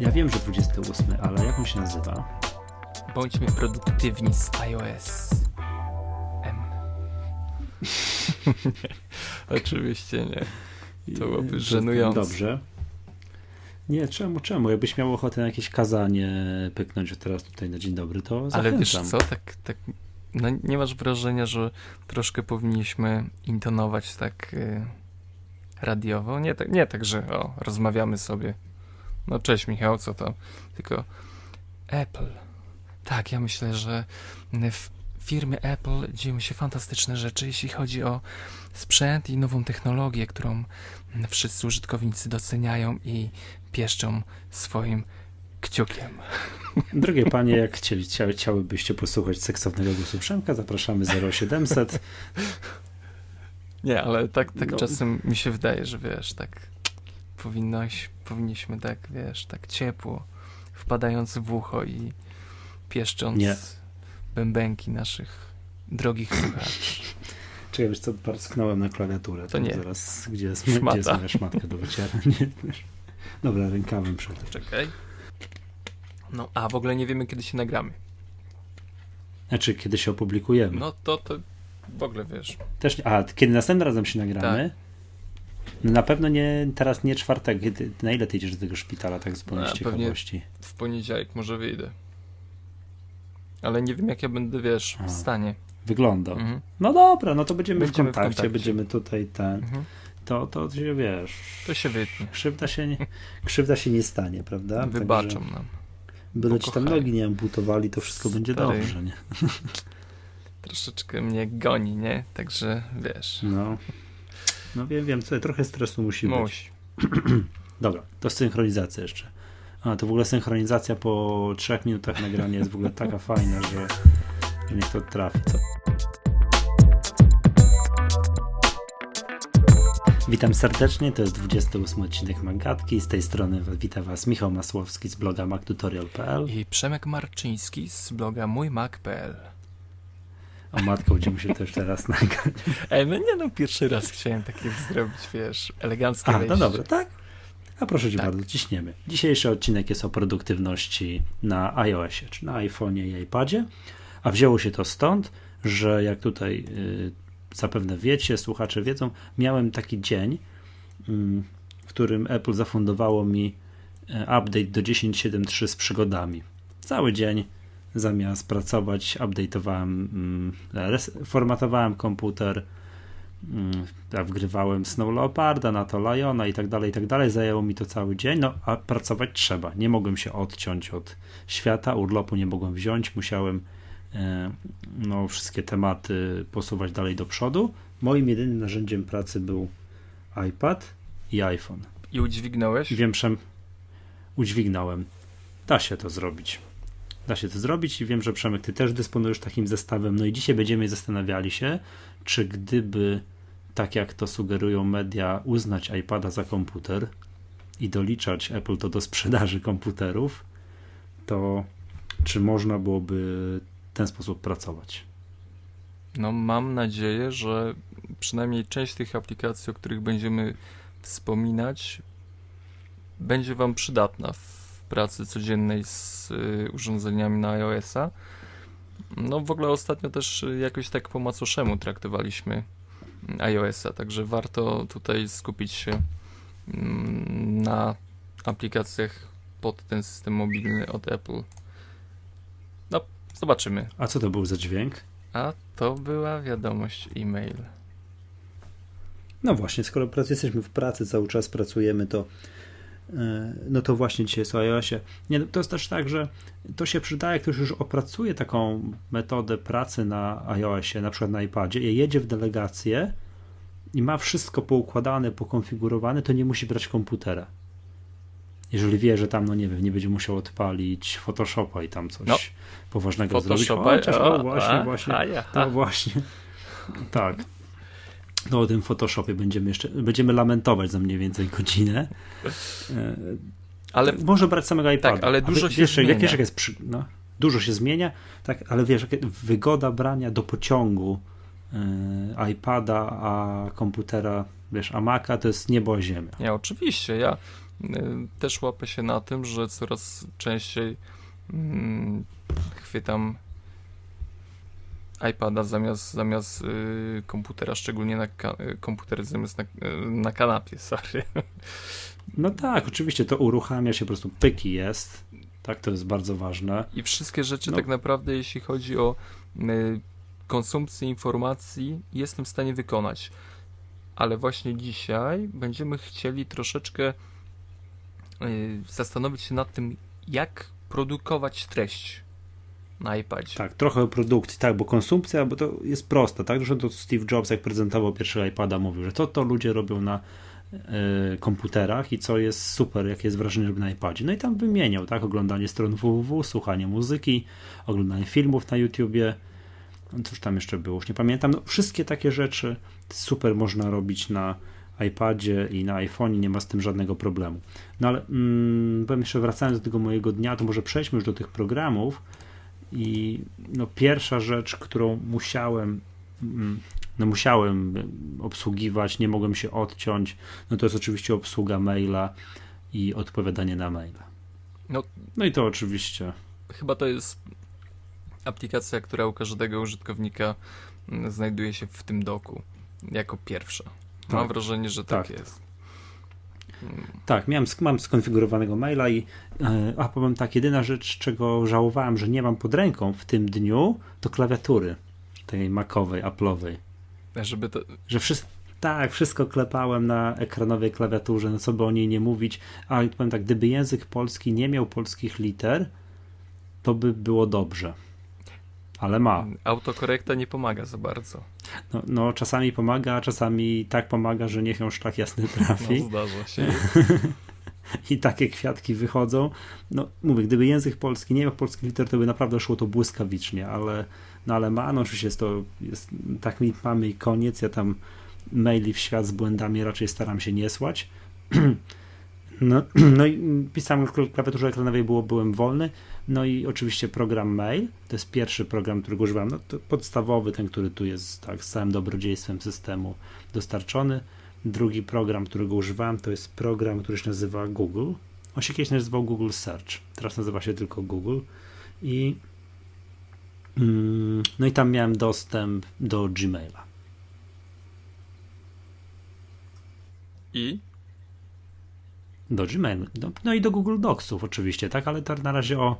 Ja wiem, że 28, ale jak on się nazywa? Bądźmy produktywni z iOS. M. Oczywiście nie. To byłoby żenujące. Dobrze. Nie, czemu, czemu? Jakbyś miał ochotę na jakieś kazanie pyknąć teraz tutaj na dzień dobry, to zachęcam. Ale wiesz co, tak, tak no nie masz wrażenia, że troszkę powinniśmy intonować tak y, radiowo? Nie tak, nie tak, że o, rozmawiamy sobie. No cześć Michał, co to? Tylko Apple. Tak, ja myślę, że w firmie Apple dzieją się fantastyczne rzeczy, jeśli chodzi o sprzęt i nową technologię, którą wszyscy użytkownicy doceniają i pieszczą swoim kciukiem. Drogie panie, jak chcieli, chciałybyście posłuchać seksownego głosu Przemka, zapraszamy 0700. Nie, ale tak, tak no. czasem mi się wydaje, że wiesz, tak powinnoś, powinniśmy tak, wiesz, tak ciepło, wpadając w ucho i pieszcząc Nie. bębenki naszych drogich słuchaczy. Czekaj, wiesz co, parsknąłem na klawiaturę. To nie. Zaraz, gdzie jest, Szmata. gdzie jest moja szmatka do wycierania. Dobra, rękawem przed. Czekaj. No, a w ogóle nie wiemy, kiedy się nagramy. Znaczy, kiedy się opublikujemy. No to, to w ogóle wiesz. Też, a, kiedy następnym razem się nagramy? Tak. No na pewno nie, teraz nie czwartek. Na ile ty idziesz do tego szpitala, tak zupełnie no, z ciekawości? W poniedziałek może wyjdę. Ale nie wiem, jak ja będę, wiesz, w stanie. Wyglądał. Mhm. No dobra, no to będziemy, będziemy w, kontakcie, w, kontakcie, będziemy tutaj ten. Mhm. To, to się wiesz. To się wytnie. Krzywda się nie, krzywda się nie stanie, prawda? Wybaczą Także... nam. Byle ci tam nogi nie amputowali, to wszystko będzie Stary. dobrze, nie? Troszeczkę mnie goni, nie? Także wiesz. No. No wiem, wiem, co, trochę stresu musi, musi. być. Dobra, to synchronizacja jeszcze. A, to w ogóle synchronizacja po trzech minutach nagrania jest w ogóle taka fajna, że, że niech to trafi. Co? Witam serdecznie, to jest 28 odcinek Magatki. Z tej strony wita Was Michał Masłowski z bloga mactutorial.pl i Przemek Marczyński z bloga mójmac.pl. O matko, będziemy się też teraz nagrać. Ej, no nie no, pierwszy raz chciałem takie zrobić, wiesz, eleganckie A, no dobrze, tak? A proszę Cię tak. bardzo, ciśniemy. Dzisiejszy odcinek jest o produktywności na iOSie, czy na iPhone'ie i iPadzie, a wzięło się to stąd, że jak tutaj... Yy, zapewne wiecie, słuchacze wiedzą, miałem taki dzień, mm, w którym Apple zafundowało mi e, update do 10.7.3 z przygodami. Cały dzień zamiast pracować, update'owałem, mm, formatowałem komputer, mm, wgrywałem Snow Leoparda, na to Liona i tak dalej, i tak dalej. Zajęło mi to cały dzień, no a pracować trzeba. Nie mogłem się odciąć od świata, urlopu nie mogłem wziąć, musiałem E, no, wszystkie tematy posuwać dalej do przodu. Moim jedynym narzędziem pracy był iPad i iPhone. I udźwignąłeś? Wiem, że udźwignąłem. Da się to zrobić. Da się to zrobić i wiem, że Przemek, ty też dysponujesz takim zestawem. No i dzisiaj będziemy zastanawiali się, czy gdyby, tak jak to sugerują media, uznać iPada za komputer i doliczać Apple to do sprzedaży komputerów, to czy można byłoby ten sposób pracować. No, mam nadzieję, że przynajmniej część tych aplikacji, o których będziemy wspominać, będzie Wam przydatna w pracy codziennej z y, urządzeniami na iOS-a. No, w ogóle ostatnio też jakoś tak po macoszemu traktowaliśmy iOS-a, także warto tutaj skupić się mm, na aplikacjach pod ten system mobilny od Apple. Zobaczymy. A co to był za dźwięk? A to była wiadomość e-mail. No właśnie, skoro jesteśmy w pracy, cały czas pracujemy, to no to właśnie dzisiaj jest o iOSie. Nie, to jest też tak, że to się przydaje, jak ktoś już opracuje taką metodę pracy na iOSie, na przykład na iPadzie, i jedzie w delegację i ma wszystko poukładane, pokonfigurowane, to nie musi brać komputera jeżeli wie, że tam, no nie wiem, nie będzie musiał odpalić Photoshopa i tam coś no. poważnego Photoshopa, zrobić. Chociaż, o, właśnie, a, właśnie, a, to właśnie, tak. No o tym Photoshopie będziemy jeszcze, będziemy lamentować za mniej więcej godzinę. E, ale może brać samego iPada. Tak, ale dużo się wiesz, zmienia. Jak, wiesz, jak jest przy, no, dużo się zmienia, tak, ale wiesz, wygoda brania do pociągu y, iPada, a komputera, wiesz, a Maca to jest niebo a ziemia. Ja oczywiście, ja też łapę się na tym, że coraz częściej mm, chwytam iPada zamiast, zamiast y, komputera, szczególnie na ka- komputer zamiast na, na kanapie, sorry. No tak, oczywiście to uruchamia się, po prostu pyki jest, tak, to jest bardzo ważne. I wszystkie rzeczy no. tak naprawdę, jeśli chodzi o y, konsumpcję informacji, jestem w stanie wykonać. Ale właśnie dzisiaj będziemy chcieli troszeczkę y, zastanowić się nad tym, jak produkować treść na iPadzie. Tak, trochę o produkcji, tak, bo konsumpcja, bo to jest proste, tak, że to Steve Jobs, jak prezentował pierwszy iPada, mówił, że to to ludzie robią na y, komputerach i co jest super, jakie jest wrażenie, żeby na iPadzie. No i tam wymieniał, tak, oglądanie stron www, słuchanie muzyki, oglądanie filmów na YouTubie, no cóż tam jeszcze było, już nie pamiętam, no wszystkie takie rzeczy super można robić na iPadzie i na iPhone, nie ma z tym żadnego problemu. No ale mm, powiem jeszcze wracając do tego mojego dnia, to może przejdźmy już do tych programów, i no, pierwsza rzecz, którą musiałem, mm, no, musiałem obsługiwać, nie mogłem się odciąć, no to jest oczywiście obsługa maila i odpowiadanie na maila. No, no i to oczywiście. Chyba to jest aplikacja, która u każdego użytkownika mm, znajduje się w tym doku jako pierwsza. Mam tak. wrażenie, że tak, tak jest. Tak, miałem, mam skonfigurowanego maila i e, a powiem tak, jedyna rzecz, czego żałowałem, że nie mam pod ręką w tym dniu, to klawiatury tej makowej, Apple'owej. Żeby to... Że wszystko, tak, wszystko klepałem na ekranowej klawiaturze, no co by o niej nie mówić, ale powiem tak, gdyby język polski nie miał polskich liter, to by było dobrze ale ma. Autokorekta nie pomaga za bardzo. No, no, czasami pomaga, a czasami tak pomaga, że niech ją szlak jasny trafi. No, zdarza się. I takie kwiatki wychodzą. No, mówię, gdyby język polski nie miał polskich liter, to by naprawdę szło to błyskawicznie, ale, no, ale ma, no oczywiście jest to, jest, tak mi mamy i koniec. Ja tam maili w świat z błędami raczej staram się nie słać. No, no i pisałem w klawiaturze ekranowej, było, byłem wolny. No i oczywiście program mail, to jest pierwszy program, którego używam, no to podstawowy, ten, który tu jest tak z całym dobrodziejstwem systemu dostarczony. Drugi program, którego używałem, to jest program, który się nazywa Google. On się kiedyś nazywał Google Search, teraz nazywa się tylko Google. I mm, no i tam miałem dostęp do Gmaila. I? Do Gmaila. No, no, i do Google Docsów oczywiście, tak, ale to na razie o,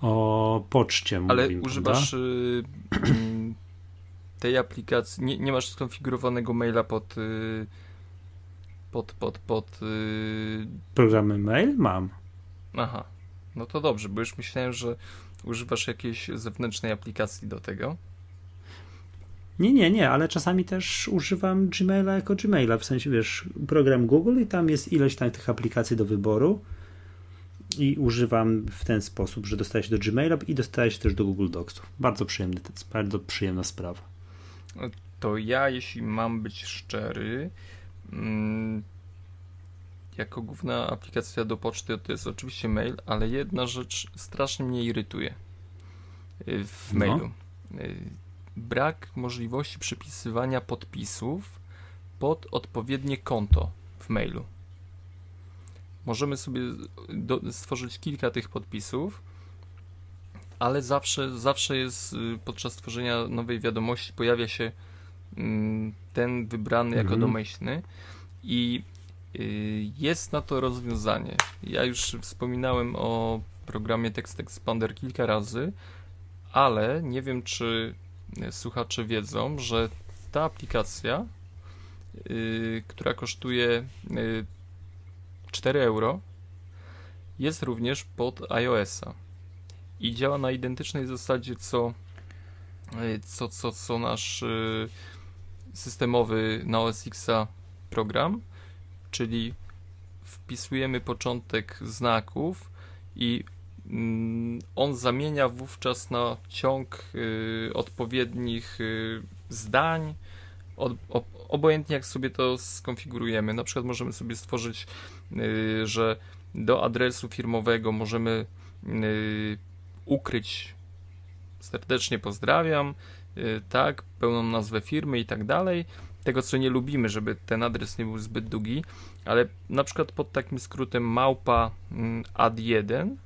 o poczcie Ale mówimy, używasz y, tej aplikacji, nie, nie masz skonfigurowanego maila pod y, pod, pod, pod y... programy mail? Mam. Aha, no to dobrze, bo już myślałem, że używasz jakiejś zewnętrznej aplikacji do tego. Nie, nie, nie, ale czasami też używam Gmaila jako Gmaila, w sensie wiesz, program Google i tam jest ileś tam tych aplikacji do wyboru i używam w ten sposób, że dostaję się do Gmaila i dostaję się też do Google Docsów. Bardzo przyjemny, bardzo przyjemna sprawa. To ja, jeśli mam być szczery, mm, jako główna aplikacja do poczty to jest oczywiście mail, ale jedna rzecz strasznie mnie irytuje w no. mailu. No brak możliwości przypisywania podpisów pod odpowiednie konto w mailu. Możemy sobie do, stworzyć kilka tych podpisów, ale zawsze, zawsze jest y, podczas tworzenia nowej wiadomości pojawia się mm, ten wybrany jako mhm. domyślny i y, jest na to rozwiązanie. Ja już wspominałem o programie Text Expander kilka razy, ale nie wiem, czy słuchacze wiedzą, że ta aplikacja, yy, która kosztuje yy, 4 euro, jest również pod iOS-a i działa na identycznej zasadzie co, yy, co, co, co nasz systemowy na OS X program, czyli wpisujemy początek znaków i on zamienia wówczas na ciąg y, odpowiednich y, zdań, obojętnie jak sobie to skonfigurujemy. Na przykład możemy sobie stworzyć, y, że do adresu firmowego możemy ukryć serdecznie pozdrawiam, tak, pełną nazwę firmy i tak dalej. tego, co nie lubimy, żeby ten adres nie był zbyt długi, ale na przykład pod takim skrótem małpa mm, ad1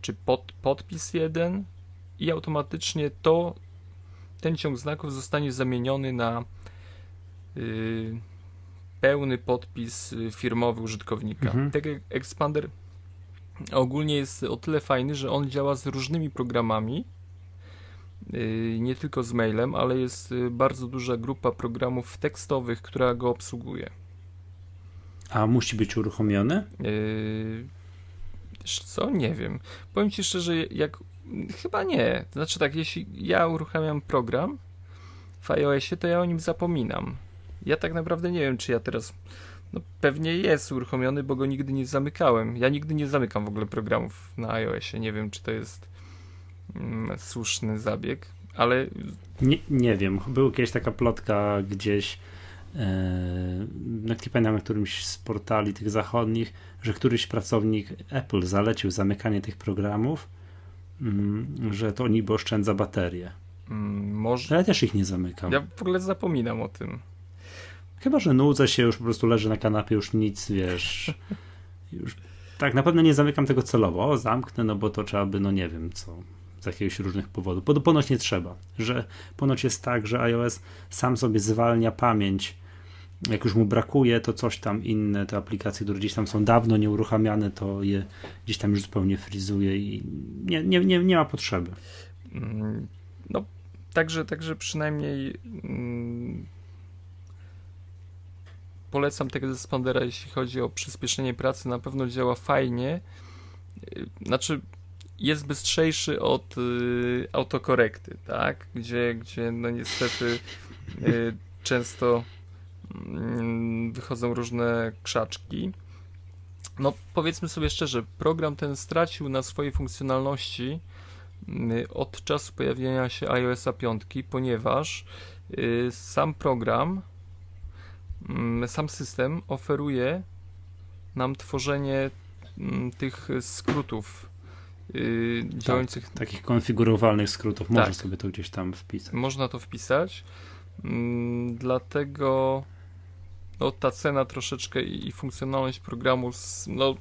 czy pod, podpis 1 i automatycznie to ten ciąg znaków zostanie zamieniony na yy, pełny podpis y, firmowy użytkownika. Mhm. Tak jak Expander ogólnie jest o tyle fajny, że on działa z różnymi programami, yy, nie tylko z mailem, ale jest y, bardzo duża grupa programów tekstowych, która go obsługuje. A musi być uruchomiony? Yy, co? Nie wiem. Powiem Ci szczerze, jak chyba nie. Znaczy tak, jeśli ja uruchamiam program w iOSie, to ja o nim zapominam. Ja tak naprawdę nie wiem, czy ja teraz. No pewnie jest uruchomiony, bo go nigdy nie zamykałem. Ja nigdy nie zamykam w ogóle programów na iOSie. Nie wiem, czy to jest mm, słuszny zabieg, ale. Nie, nie wiem. Była kiedyś taka plotka gdzieś. Yy, nie pamiętam na którymś z portali tych zachodnich, że któryś pracownik Apple zalecił zamykanie tych programów, yy, że to niby oszczędza baterię. Mm, może. Ale ja też ich nie zamykam. Ja w ogóle zapominam o tym. Chyba, że nudzę się, już po prostu leży na kanapie, już nic, wiesz. Już, tak, na pewno nie zamykam tego celowo. O, zamknę, no bo to trzeba by, no nie wiem co, jakiegoś różnych powodów. Ponoć nie trzeba, że ponoć jest tak, że iOS sam sobie zwalnia pamięć. Jak już mu brakuje, to coś tam inne, te aplikacje, które gdzieś tam są dawno nieuruchamiane, to je gdzieś tam już zupełnie frizuje i nie, nie, nie, nie ma potrzeby. Mm, no, także, także przynajmniej mm, polecam tego Spandera, jeśli chodzi o przyspieszenie pracy, na pewno działa fajnie. Y, znaczy, jest bystrzejszy od y, autokorekty, tak? Gdzie, gdzie no niestety y, często y, wychodzą różne krzaczki. No, powiedzmy sobie szczerze, program ten stracił na swojej funkcjonalności y, od czasu pojawienia się iOS 5, ponieważ y, sam program Mm, sam system oferuje nam tworzenie mm, tych skrótów działających. Tak, takich konfigurowalnych skrótów, można tak. sobie to gdzieś tam wpisać. Można to wpisać. Yy, dlatego no, ta cena troszeczkę i, i funkcjonalność programu no,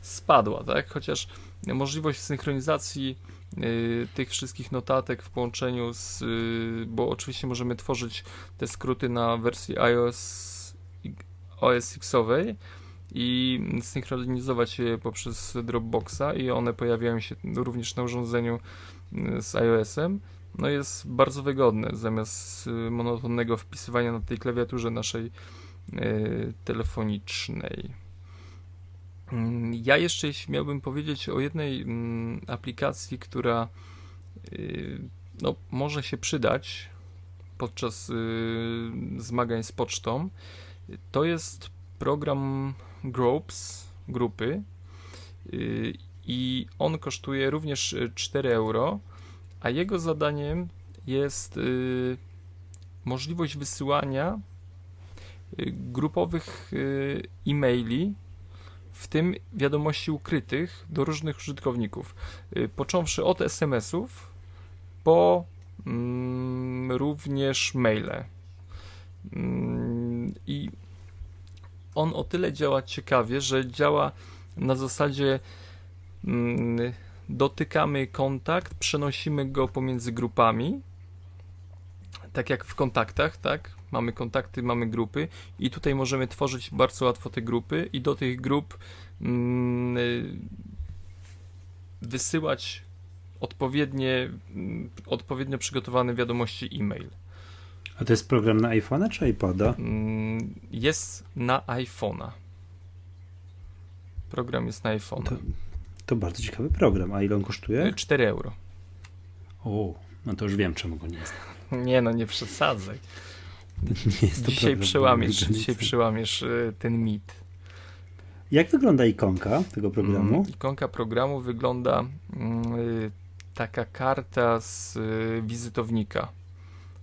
spadła, tak? Chociaż możliwość synchronizacji Y, tych wszystkich notatek w połączeniu z, y, bo oczywiście możemy tworzyć te skróty na wersji iOS OS X-owej i synchronizować je poprzez Dropboxa i one pojawiają się również na urządzeniu y, z iOS-em. No jest bardzo wygodne, zamiast monotonnego wpisywania na tej klawiaturze naszej telefonicznej. Mm, ja jeszcze, miałbym powiedzieć o jednej mm, aplikacji, która no, może się przydać podczas zmagań z pocztą, to jest program Groups, grupy y, i on kosztuje również 4 euro, a jego zadaniem jest możliwość wysyłania grupowych e-maili w tym wiadomości ukrytych do różnych użytkowników. Y, począwszy od SMS-ów po mm, również maile. Mm, I on o tyle działa ciekawie, że działa na zasadzie mm, dotykamy kontakt, przenosimy go pomiędzy grupami, tak jak w kontaktach, tak? mamy kontakty, mamy grupy i tutaj możemy tworzyć bardzo łatwo te grupy i do tych grup mm, wysyłać odpowiednie, mm, odpowiednio przygotowane wiadomości e-mail. A to jest program na iPhone'a czy iPada? Mm, jest na iPhone'a. Program jest na iPhone'a. To, to, bardzo ciekawy program. A ile on kosztuje? 4 euro. O, no to już wiem, czemu go nie jest. Nie no, nie przesadzaj. dzisiaj przełamiesz, dzisiaj przełamiesz y, ten mit. Jak wygląda ikonka tego programu? Mm, ikonka programu wygląda y, taka karta z y, wizytownika.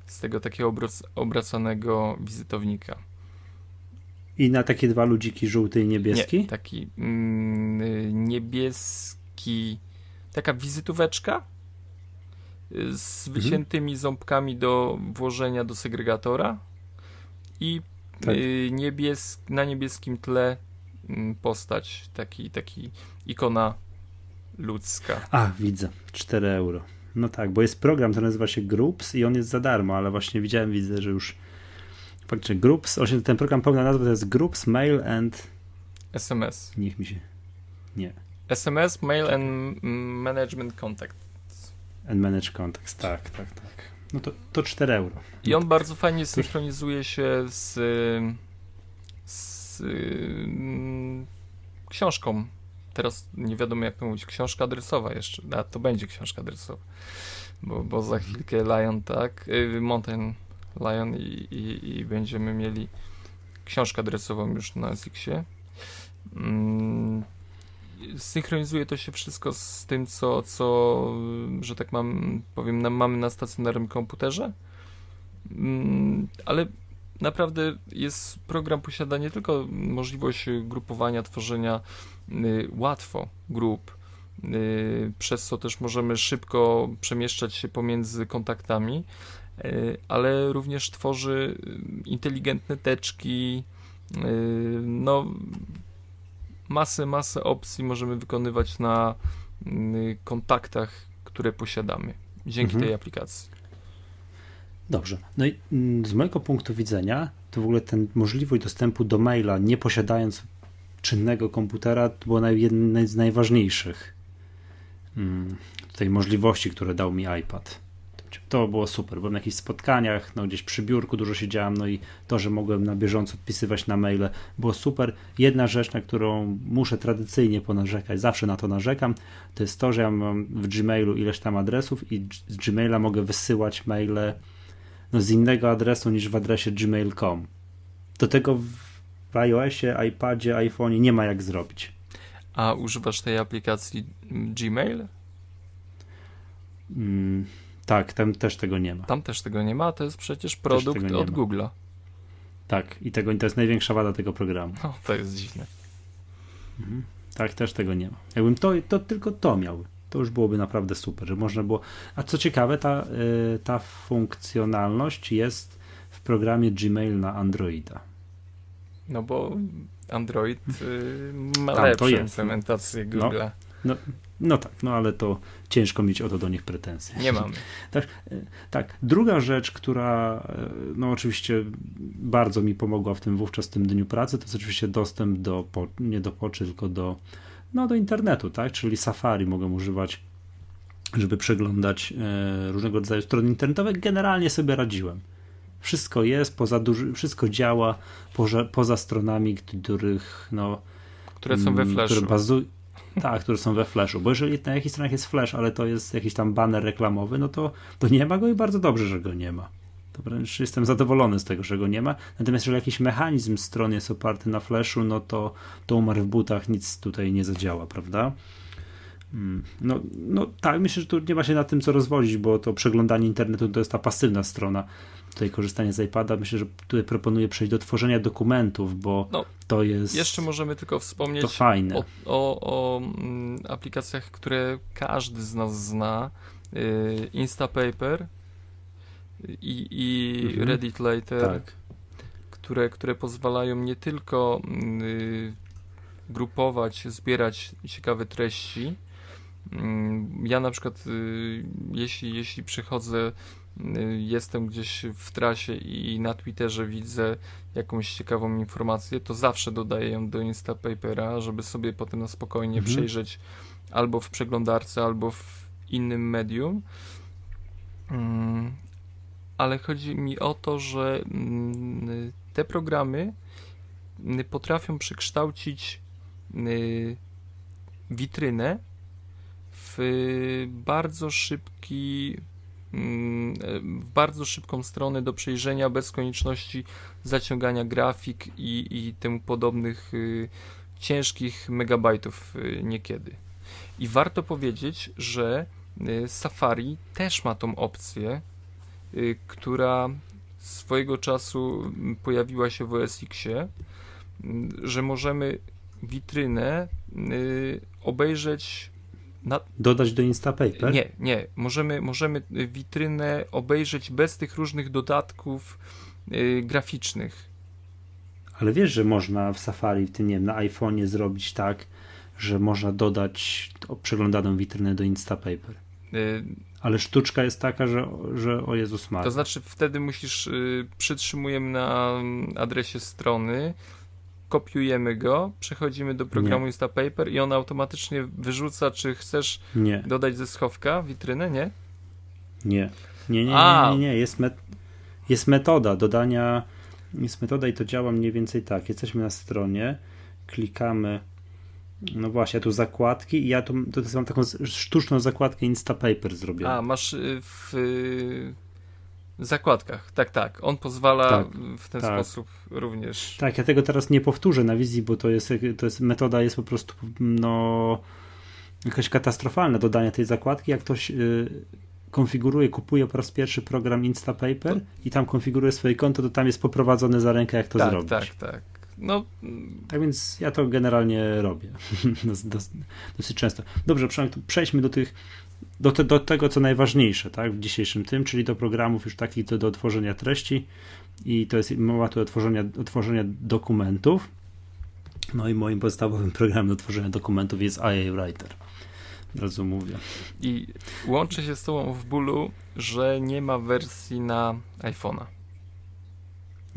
Z tego takiego obracanego wizytownika. I na takie dwa ludziki, żółty i niebieski? Nie, taki mm, niebieski, taka wizytóweczka z mhm. wyciętymi mhm. ząbkami do włożenia do segregatora i tak. y, niebies na niebieskim tle y, postać, taki, taki ikona ludzka. A, widzę, 4 euro. No tak, bo jest program, który nazywa się Groups i on jest za darmo, ale właśnie widziałem, widzę, że już faktycznie Groups, ten program pełna nazwa to jest Groups, Mail and... SMS. Niech mi się... Nie. SMS, Mail and Management Contact. And Manage Contacts, tak, tak, tak. No to, to 4 euro. I on bardzo fajnie synchronizuje się z, z książką. Teraz nie wiadomo jak to mówić. Książka adresowa jeszcze. A to będzie książka adresowa. Bo, bo za chwilkę Lion, tak? Y, Mountain Lion i, i, i będziemy mieli książkę adresową już na SX-ie. Mm, synchronizuje to się wszystko z tym, co, co że tak mam, powiem, mamy na stacjonarnym komputerze, mm, ale naprawdę jest program posiada nie tylko możliwość grupowania, tworzenia y, łatwo grup, y, przez co też możemy szybko przemieszczać się pomiędzy kontaktami, y, ale również tworzy inteligentne teczki, no masę, masę opcji możemy wykonywać na kontaktach, które posiadamy dzięki mhm. tej aplikacji. Dobrze. No i mm, z mojego punktu widzenia, to w ogóle ten możliwość dostępu do maila, nie posiadając czynnego komputera, to była jedna z najważniejszych mm, tutaj możliwości, które dał mi iPad to było super. Byłem na jakichś spotkaniach, no gdzieś przy biurku dużo siedziałem, no i to, że mogłem na bieżąco odpisywać na maile, było super. Jedna rzecz, na którą muszę tradycyjnie ponarzekać, zawsze na to narzekam, to jest to, że ja mam w Gmailu ileś tam adresów i z Gmaila mogę wysyłać maile z innego adresu niż w adresie gmail.com. Do tego w iOSie, iPadzie, iPhone'ie nie ma jak zrobić. A używasz tej aplikacji Gmail? Mm tak, tam też tego nie ma. Tam też tego nie ma, to jest przecież produkt od Google'a. Tak, i tego, to jest największa wada tego programu. O, to jest dziwne. Mhm. Tak, też tego nie ma. Jakbym to, to tylko to miał, to już byłoby naprawdę super, że można było. A co ciekawe, ta, y, ta funkcjonalność jest w programie Gmail na Androida. No bo Android y, ma Tam lepszą implementację. Google'a. No, no, no tak, no ale to ciężko mieć o to do nich pretensje. Nie mamy. Tak, tak. Druga rzecz, która no oczywiście bardzo mi pomogła w tym wówczas w tym dniu pracy, to jest oczywiście dostęp do, nie do poczy, tylko do, no, do internetu, tak? Czyli Safari mogę używać, żeby przeglądać e, różnego rodzaju strony internetowe. Generalnie sobie radziłem. Wszystko jest, poza duży, wszystko działa poza, poza stronami, których no, które są we mm, flashu. Które bazują tak, które są we Flashu, bo jeżeli na jakichś stronach jest Flash, ale to jest jakiś tam banner reklamowy, no to, to nie ma go i bardzo dobrze, że go nie ma. To wręcz jestem zadowolony z tego, że go nie ma. Natomiast jeżeli jakiś mechanizm strony jest oparty na Flashu, no to, to umarł w butach, nic tutaj nie zadziała, prawda? Mm, no, no tak, myślę, że tu nie ma się na tym co rozwodzić, bo to przeglądanie internetu to jest ta pasywna strona tutaj korzystanie z iPada, myślę, że tutaj proponuję przejść do tworzenia dokumentów, bo no, to jest. Jeszcze możemy tylko wspomnieć to fajne. O, o, o mm, aplikacjach, które każdy z nas zna. Yy, Instapaper i, i mhm. Reddit Later, tak. które, które pozwalają nie tylko yy, grupować, zbierać ciekawe treści. Mm, ja na przykład, yy, jeśli, jeśli przychodzę Y, jestem gdzieś w trasie i na Twitterze widzę jakąś ciekawą informację, to zawsze dodaję ją do Instapapera, żeby sobie potem na spokojnie mhm. przejrzeć albo w przeglądarce, albo w innym medium. Mm, ale chodzi mi o to, że mm, te programy mm, potrafią przekształcić witrynę w bardzo szybki Mm, w bardzo szybką stronę do przejrzenia bez konieczności zaciągania grafik i, i temu podobnych y, ciężkich megabajtów y, niekiedy. I warto powiedzieć, że y, Safari też ma tą opcję, która swojego czasu pojawiła się w OS Xie, mm, że możemy witrynę y, obejrzeć na... Dodać do Instapaper? Nie, nie. Możemy, możemy witrynę obejrzeć bez tych różnych dodatków graficznych. Ale wiesz, że można w Safari, w tym nie wiem, na iPhone'ie zrobić tak, że można dodać przeglądaną witrynę do Instapaper. Ale sztuczka jest taka, że, że o Jezus Maria. To znaczy wtedy musisz, yy, przytrzymujemy na adresie strony, kopiujemy go, przechodzimy do programu nie. Instapaper i on automatycznie wyrzuca, czy chcesz nie. dodać ze schowka witrynę, nie? Nie. Nie, nie, nie, nie, nie. Jest, met jest metoda dodania, jest metoda i to działa mniej więcej tak. Jesteśmy na stronie, klikamy no właśnie, tu zakładki i ja tu, tu mam taką sztuczną zakładkę Instapaper zrobię. A, masz y, w zakładkach, tak, tak. On pozwala tak, w ten tak. sposób również. Tak, ja tego teraz nie powtórzę na wizji, bo to jest, to jest metoda jest po prostu no jakaś katastrofalna dodanie tej zakładki. Jak ktoś y, konfiguruje, kupuje po raz pierwszy program Instapaper to... i tam konfiguruje swoje konto, to tam jest poprowadzone za rękę, jak to tak, zrobić. Tak, tak, no. Tak więc ja to generalnie robię dosyć często. Dobrze, przejdźmy do tych do, te, do tego, co najważniejsze tak, w dzisiejszym tym, czyli do programów już takich do, do tworzenia treści i to jest mowa tu o tworzenia, o tworzenia dokumentów. No i moim podstawowym programem do tworzenia dokumentów jest IA Writer. Od razu mówię. I łączę się z tobą w bólu, że nie ma wersji na iPhone'a.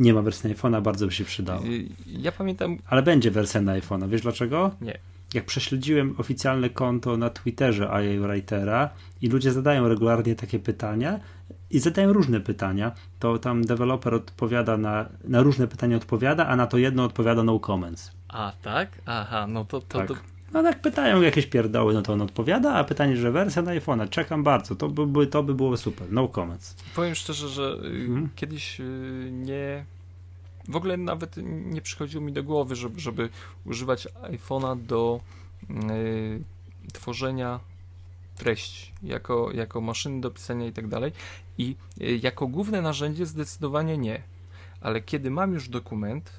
Nie ma wersji na iPhone'a, bardzo by się przydała. Ja pamiętam. Ale będzie wersja na iPhone'a. Wiesz dlaczego? Nie jak prześledziłem oficjalne konto na Twitterze IA Writera i ludzie zadają regularnie takie pytania i zadają różne pytania, to tam deweloper odpowiada na, na różne pytania odpowiada, a na to jedno odpowiada no comments. A, tak? Aha, no to... to, tak. to... No jak pytają jakieś pierdoły, no to on odpowiada, a pytanie, że wersja na iPhone'a, czekam bardzo, to by, to by było super, no comments. Powiem szczerze, że y, hmm? kiedyś y, nie w ogóle nawet nie przychodziło mi do głowy, żeby, żeby używać iPhone'a do y, tworzenia treści, jako, jako maszyny do pisania i tak dalej. I jako główne narzędzie zdecydowanie nie. Ale kiedy mam już dokument,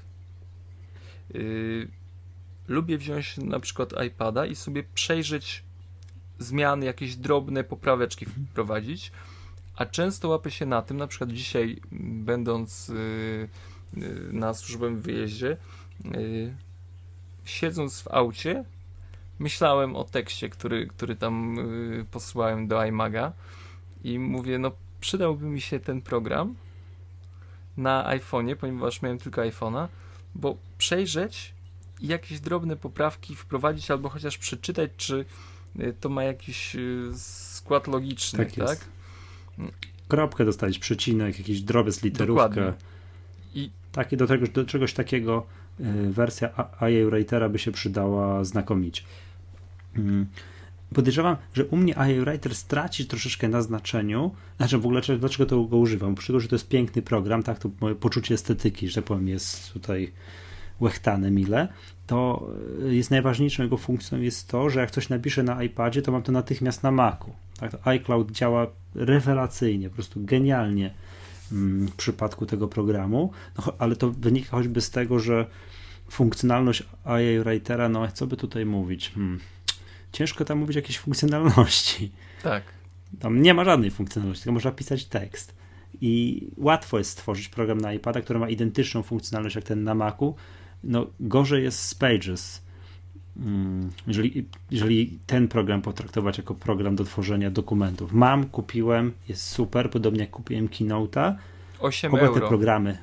lubię wziąć na przykład iPada i sobie przejrzeć zmiany, jakieś drobne popraweczki mhm. wprowadzić, a często łapię się na tym, na przykład dzisiaj będąc y, Y, na służbę w wyjeździe, y, siedząc w aucie, myślałem o tekście, który, który tam posłałem do iMaga i mówię, no przydałby mi się ten program na iPhone'ie, ponieważ miałem tylko iPhone'a, bo przejrzeć i jakieś drobne poprawki wprowadzić, albo chociaż przeczytać, czy to ma jakiś skład logiczny, tak? tak? Kropkę dostać, przecinek, jakiś drobiec, literówkę. Dokładnie. I takie, do, tego, do czegoś takiego y, wersja IA Writera by się przydała znakomicie. Mm. Podejrzewam, że u mnie IA Writer straci troszeczkę na znaczeniu. Znaczy, w ogóle dlaczego to go używam? Oprócz tego, że to jest piękny program, tak, to moje poczucie estetyki, że tak powiem, jest tutaj łechtane mile, to y, jest najważniejszą jego funkcją jest to, że jak coś napiszę na iPadzie, to mam to natychmiast na Macu. Tak, iCloud działa rewelacyjnie, po prostu genialnie Mm, w przypadku tego programu, no, ale to wynika choćby z tego, że funkcjonalność IA Writera, no co by tutaj mówić? Hmm. Ciężko tam mówić jakieś funkcjonalności. Tak. Tam nie ma żadnej funkcjonalności, tylko można pisać tekst. I łatwo jest stworzyć program na iPada, który ma identyczną funkcjonalność jak ten na Macu. No, gorzej jest z Pages. Hmm. Jeżeli, jeżeli ten program potraktować jako program do tworzenia dokumentów. Mam, kupiłem, jest super, podobnie jak kupiłem Keynote'a. 8 Oba euro. te programy,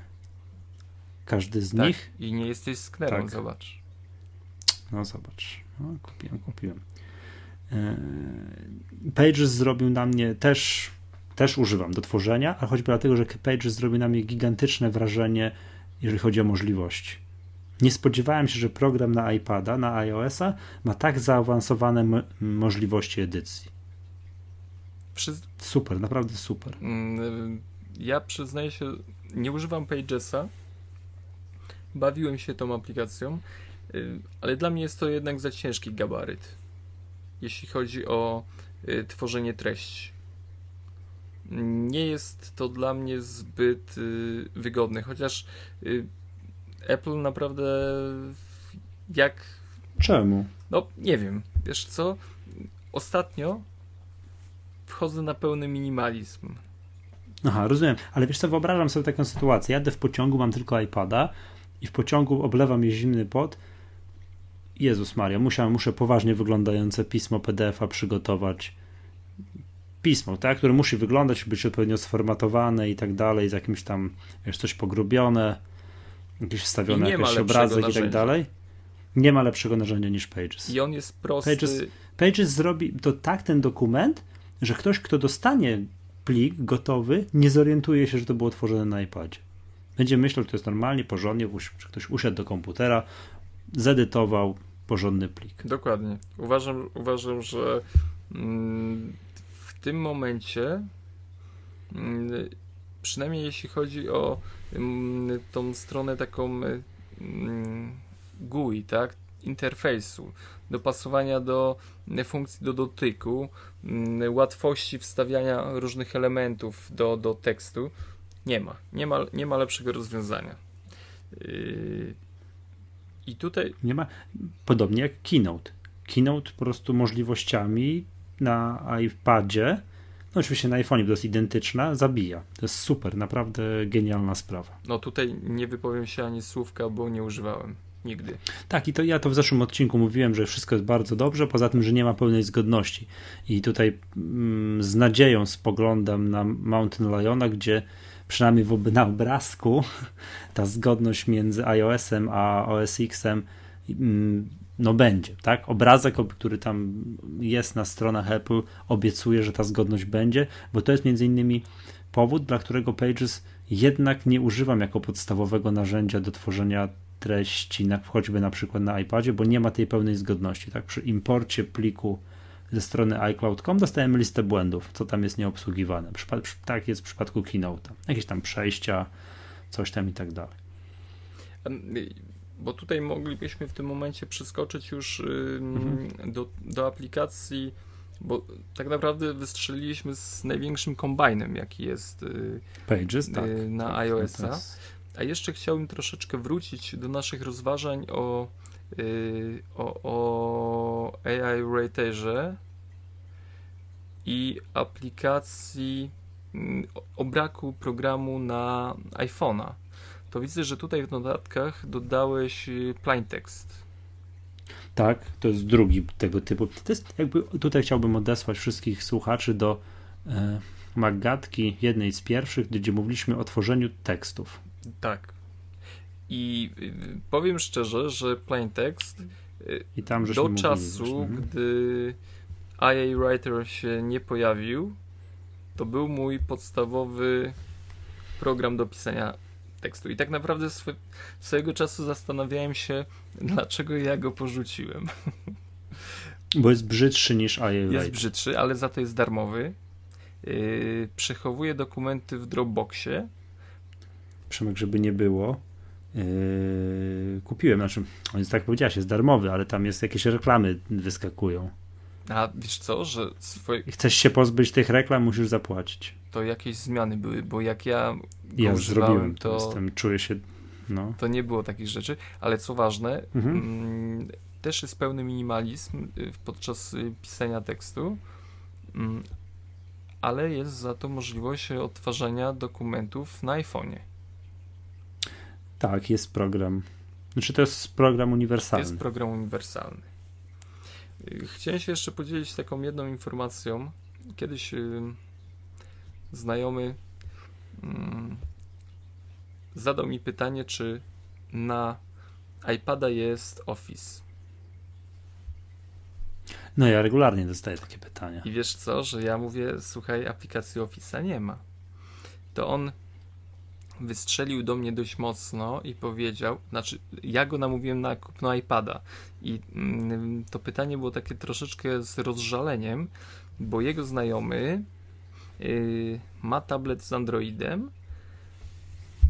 każdy z tak. nich. I nie jesteś sknerą, tak. zobacz. No zobacz, no, kupiłem, kupiłem. E, Pages zrobił na mnie też, też używam do tworzenia, ale choćby dlatego, że Pages zrobił na mnie gigantyczne wrażenie, jeżeli chodzi o możliwości. Nie spodziewałem się, że program na iPada, na iOS-a ma tak zaawansowane możliwości edycji. Przy... Super, naprawdę super. Mm, ja przyznaję się, nie używam Pagesa. Bawiłem się tą aplikacją, y, ale dla mnie jest to jednak za ciężki gabaryt, jeśli chodzi o y, tworzenie treści. Nie jest to dla mnie zbyt y, wygodne, chociaż Apple naprawdę jak. Czemu? No, nie wiem. Wiesz co? Ostatnio wchodzę na pełny minimalizm. Aha, rozumiem. Ale wiesz co, wyobrażam sobie taką sytuację. Jadę w pociągu, mam tylko iPada i w pociągu oblewa mnie zimny pot. Jezus Maria, muszę, muszę poważnie wyglądające pismo PDF-a przygotować. Pismo, tak, które musi wyglądać, być odpowiednio sformatowane i tak dalej, z jakimś tam, wiesz, coś pogrubione, jakieś wstawione jakieś obrazek i tak dalej. Nie ma lepszego narzędzia niż Pages. I on jest prosty. Pages, Pages zrobi to tak ten dokument, że ktoś, kto dostanie plik gotowy, nie zorientuje się, że to było tworzone na iPadzie. Będzie myślał, że to jest normalnie, porządnie, że ktoś usiadł do komputera, zedytował porządny plik. Dokładnie. Uważam, uważam że mm, w tym momencie, mm, przynajmniej jeśli chodzi o mm, tą stronę taką GUI, tak, interfejsu, dopasowania do funkcji do dotyku, mm, łatwości wstawiania różnych elementów do, do tekstu. Nie ma. Nie ma, nie ma lepszego rozwiązania. Yy, I tutaj. Nie ma. Podobnie jak Keynote. Keynote po prostu możliwościami na iPadzie, no oczywiście na iPhone, to jest identyczna, zabija. To jest super, naprawdę genialna sprawa. No tutaj nie wypowiem się ani słówka, bo nie używałem. Nigdy. Tak, i to ja to w zeszłym odcinku mówiłem, że wszystko jest bardzo dobrze, poza tym, że nie ma pełnej zgodności. I tutaj mm, z nadzieją spoglądam na Mountain Liona, gdzie przynajmniej w, na obrazku ta zgodność między iOS-em a OS X-em mm, no będzie, tak? Obrazek, który tam jest na stronach Apple, obiecuje, że ta zgodność będzie, bo to jest między innymi powód, dla którego Pages jednak nie używam jako podstawowego narzędzia do tworzenia treści, na, choćby na przykład na iPadzie, bo nie ma tej pełnej zgodności. Tak? Przy imporcie pliku ze strony iCloud.com dostajemy listę błędów, co tam jest nieobsługiwane. Tak jest w przypadku Keynote. Jakieś tam przejścia, coś tam i tak dalej. Bo tutaj moglibyśmy w tym momencie przeskoczyć już mhm. do, do aplikacji, bo tak naprawdę wystrzeliliśmy z największym kombajnem, jaki jest y, Pages, tak, na tak, iOS-a. A jeszcze chciałbym troszeczkę wrócić do naszych rozważań o, yy, o, o AI Writerze i aplikacji yy, o braku programu na iPhone'a. To widzę, że tutaj w notatkach dodałeś y, plain text. Tak, to jest drugi tego typu. To jest jakby tutaj chciałbym odesłać wszystkich słuchaczy do e, Magatki, jednej z pierwszych, gdzie mówiliśmy o tworzeniu tekstów. Tak. I y, powiem szczerze, że plain text y, I tam, do czasu, gdy IA Writer się nie pojawił, to był mój podstawowy program do pisania tekstu. I tak naprawdę swe, swojego czasu zastanawiałem się, dlaczego ja go porzuciłem. Bo jest brzydszy niż Writer. Jest brzydszy, ale za to jest darmowy. Yy, przechowuje dokumenty w Dropboxie Przemek, żeby nie było, yy, kupiłem, znaczy, on jest tak powiedziałeś, jest darmowy, ale tam jest jakieś reklamy wyskakują. A wiesz co, że swoje... chcesz się pozbyć tych reklam, musisz zapłacić. To jakieś zmiany były, bo jak ja ja zrobiłem, to, jestem, czuję się, no. To nie było takich rzeczy, ale co ważne, mhm. mm, też jest pełny minimalizm y, podczas y, pisania tekstu, mm, ale jest za to możliwość odtwarzania dokumentów na iPhone'ie. Tak, jest program. Znaczy to jest program uniwersalny. Jest program uniwersalny. Chciałem się jeszcze podzielić taką jedną informacją. Kiedyś znajomy yy, zadał mi pytanie, czy na iPada jest Office. No ja regularnie dostaję takie pytania. I wiesz co, że ja mówię, słuchaj, aplikacji Office'a nie ma. To on wystrzelił do mnie dość mocno i powiedział, znaczy ja go namówiłem na kupno iPada i mm, to pytanie było takie troszeczkę z rozżaleniem, bo jego znajomy yy, ma tablet z Androidem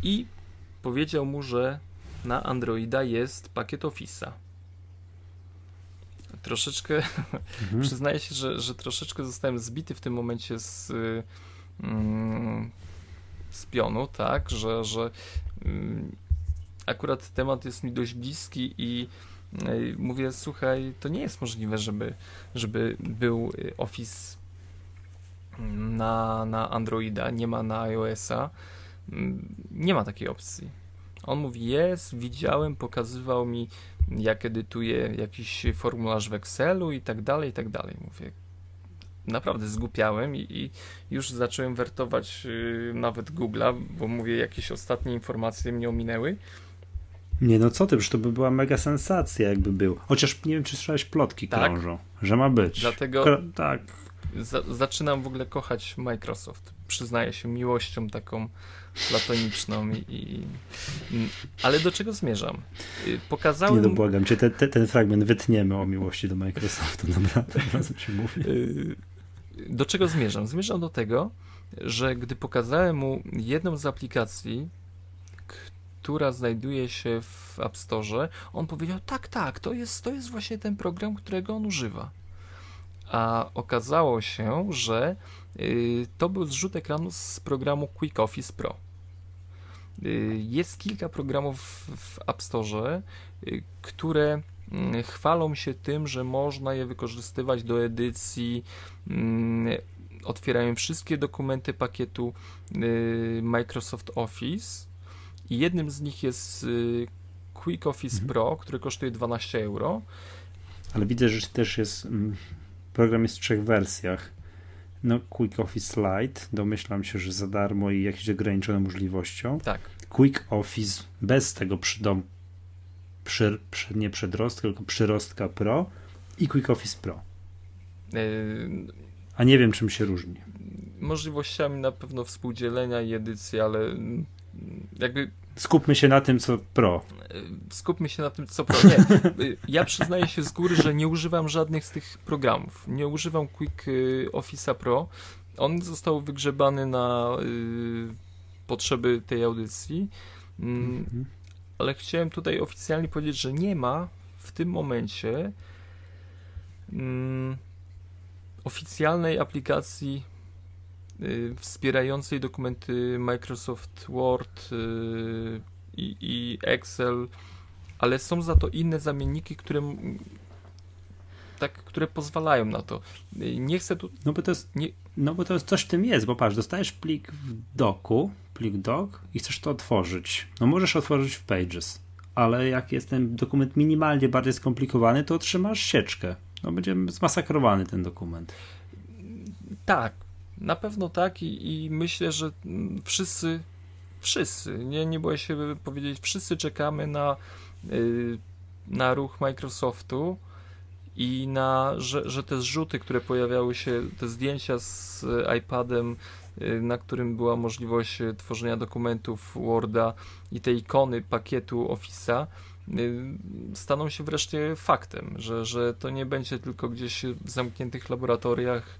i powiedział mu, że na Androida jest pakiet Office'a. Troszeczkę, mhm. przyznaję się, że, że troszeczkę zostałem zbity w tym momencie z yy, z pionu, tak, że, że mm, akurat temat jest mi dość bliski i y, mówię, słuchaj, to nie jest możliwe, żeby, żeby był Office na, na Androida, nie ma na iOS-a. Mm, nie ma takiej opcji. On mówi, jest, widziałem, pokazywał mi, jak edytuje jakiś formularz w Excelu i tak dalej, i tak dalej. Mówię, naprawdę zgłupiałem i, i już zacząłem wertować yy, nawet Google'a, bo mówię, jakieś ostatnie informacje mnie ominęły. Nie, no co ty, przecież to by była mega sensacja, jakby był. Chociaż nie wiem, czy słyszałeś plotki tak? krążą, że ma być. Dlatego tak. Za zaczynam w ogóle kochać Microsoft. Przyznaję się miłością taką platoniczną i, i, ale do czego zmierzam? Y, pokazałem... Nie, no błagam cię, te, te, ten fragment wytniemy o miłości do Microsoftu, naprawdę, razem się mówi. Y, do czego zmierzam? Zmierzam do tego, że gdy pokazałem mu jedną z aplikacji, która znajduje się w App Store, on powiedział, tak, tak, to jest, to jest właśnie ten program, którego on używa. A okazało się, że y, to był zrzut ekranu z programu Quick Office Pro. Y, jest kilka programów w App Store, y, które mm, chwalą się tym, że można je wykorzystywać do edycji. Mm, otwierają wszystkie dokumenty pakietu Microsoft Office i jednym z nich jest Quick Office mhm. Pro, który kosztuje 12 euro. Ale widzę, że też jest mm, program jest w trzech wersjach. No, Quick Office Lite, domyślam się, że za darmo i jakieś ograniczone możliwością. Tak. Quick Office bez tego przydom, przy, przy, nie przedrostka, tylko przyrostka Pro i Quick Office Pro. Yy... A nie wiem, czym się różni. Możliwościami na pewno współdzielenia i edycji, ale jakby skupmy się na tym, co pro. Skupmy się na tym, co pro. Nie. Ja przyznaję się z góry, że nie używam żadnych z tych programów. Nie używam Quick y, Office'a Pro. On został wygrzebany na y, potrzeby tej audycji. Mm, mhm. Ale chciałem tutaj oficjalnie powiedzieć, że nie ma w tym momencie mm, oficjalnej aplikacji wspierającej dokumenty Microsoft Word y, i, i Excel, ale są za to inne zamienniki, które tak, które pozwalają na to. Y, nie chcę tu. No bo to jest, nie... no bo to jest coś w tym jest, bo patrz, dostajesz plik w doku, plik doc i chcesz to otworzyć. No możesz otworzyć w Pages, ale jak jest ten dokument minimalnie bardziej skomplikowany, to otrzymasz sieczkę. No będzie zmasakrowany ten dokument. Tak, na pewno tak i, i myślę, że wszyscy, wszyscy, nie, nie boję się powiedzieć, wszyscy czekamy na, yy, na ruch Microsoftu i na, że, że te zrzuty, które pojawiały się, te zdjęcia z iPadem, yy, na którym była możliwość tworzenia dokumentów Worda i te ikony pakietu Office'a, y, staną się wreszcie faktem, że, że to nie będzie tylko gdzieś w zamkniętych laboratoriach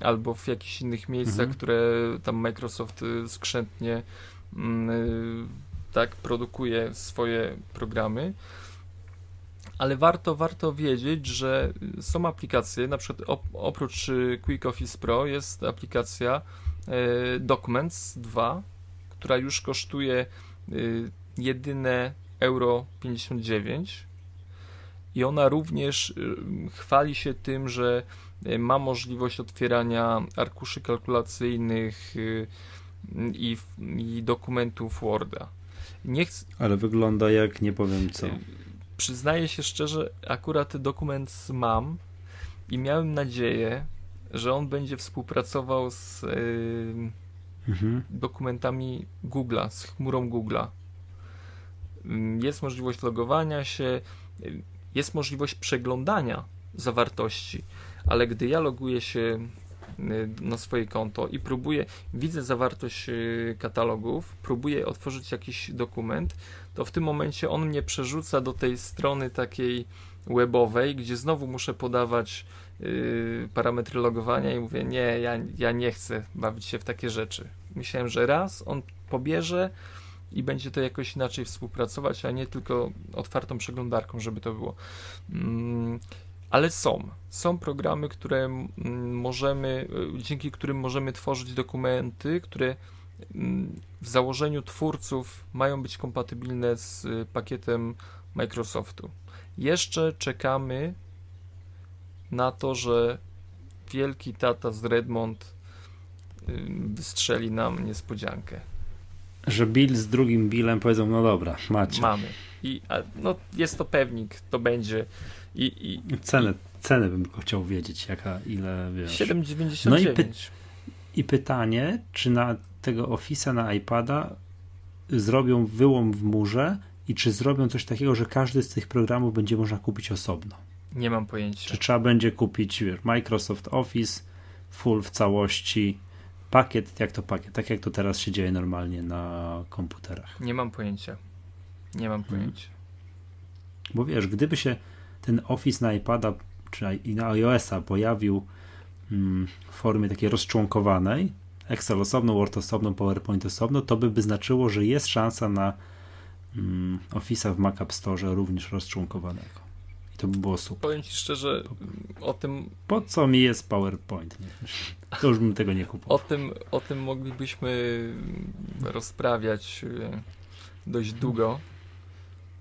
albo w jakichś innych miejscach, mhm. które tam Microsoft y, skrzętnie mm, y, tak produkuje swoje programy. Ale warto, warto wiedzieć, że są aplikacje, na przykład oprócz y, Quick Office Pro jest aplikacja Documents 2, która już kosztuje jedyne euro 59 i ona również chwali się tym, że ma możliwość otwierania arkuszy kalkulacyjnych y, i, i dokumentów Worda. Nie chcę... Ale wygląda jak nie powiem co. Y, przyznaję się szczerze, akurat dokument mam i miałem nadzieję, że on będzie współpracował z yy, mhm. dokumentami Google'a, z chmurą Google'a. Jest możliwość logowania się, jest możliwość przeglądania zawartości ale gdy ja loguję się y, na swoje konto i próbuję, widzę zawartość y, katalogów, próbuję otworzyć jakiś dokument, to w tym momencie on mnie przerzuca do tej strony takiej webowej, gdzie znowu muszę podawać yy, parametry logowania i mówię, nie, ja, ja nie chcę bawić się w takie rzeczy. Myślałem, że raz on pobierze i będzie to jakoś inaczej współpracować, a nie tylko otwartą przeglądarką, żeby to było. Yy ale są. Są programy, które możemy, y, dzięki którym możemy tworzyć dokumenty, które w założeniu twórców mają być kompatybilne z y, pakietem Microsoftu. Jeszcze czekamy na to, że wielki tata z Redmond wystrzeli nam niespodziankę. Że Bill z drugim Billem powiedzą, no dobra, macie. Mamy. I no, jest to pewnik, to będzie. I, i, cenę, i... cenę bym tylko chciał wiedzieć, jaka, ile wiesz. 7,99. No i, py i pytanie, czy na tego Office'a na iPada zrobią wyłom w murze i czy zrobią coś takiego, że każdy z tych programów będzie można kupić osobno. Nie mam pojęcia. Czy trzeba będzie kupić Microsoft Office full w całości, pakiet, jak to pakiet, tak jak to teraz się dzieje normalnie na komputerach. Nie mam pojęcia. Nie mam mhm. pojęcia. Bo wiesz, gdyby się ten Office na iPada czy na iOS-a pojawił mm, w formie takiej rozczłonkowanej, Excel osobno, Word osobno, PowerPoint osobno, to by, by znaczyło, że jest szansa na mm, Office'a w Mac App Store również rozczłonkowanego. I to by było super. Powiem Ci szczerze, o tym... Po co mi jest PowerPoint? To już bym tego nie kupował. O tym, o tym moglibyśmy rozprawiać e, dość długo.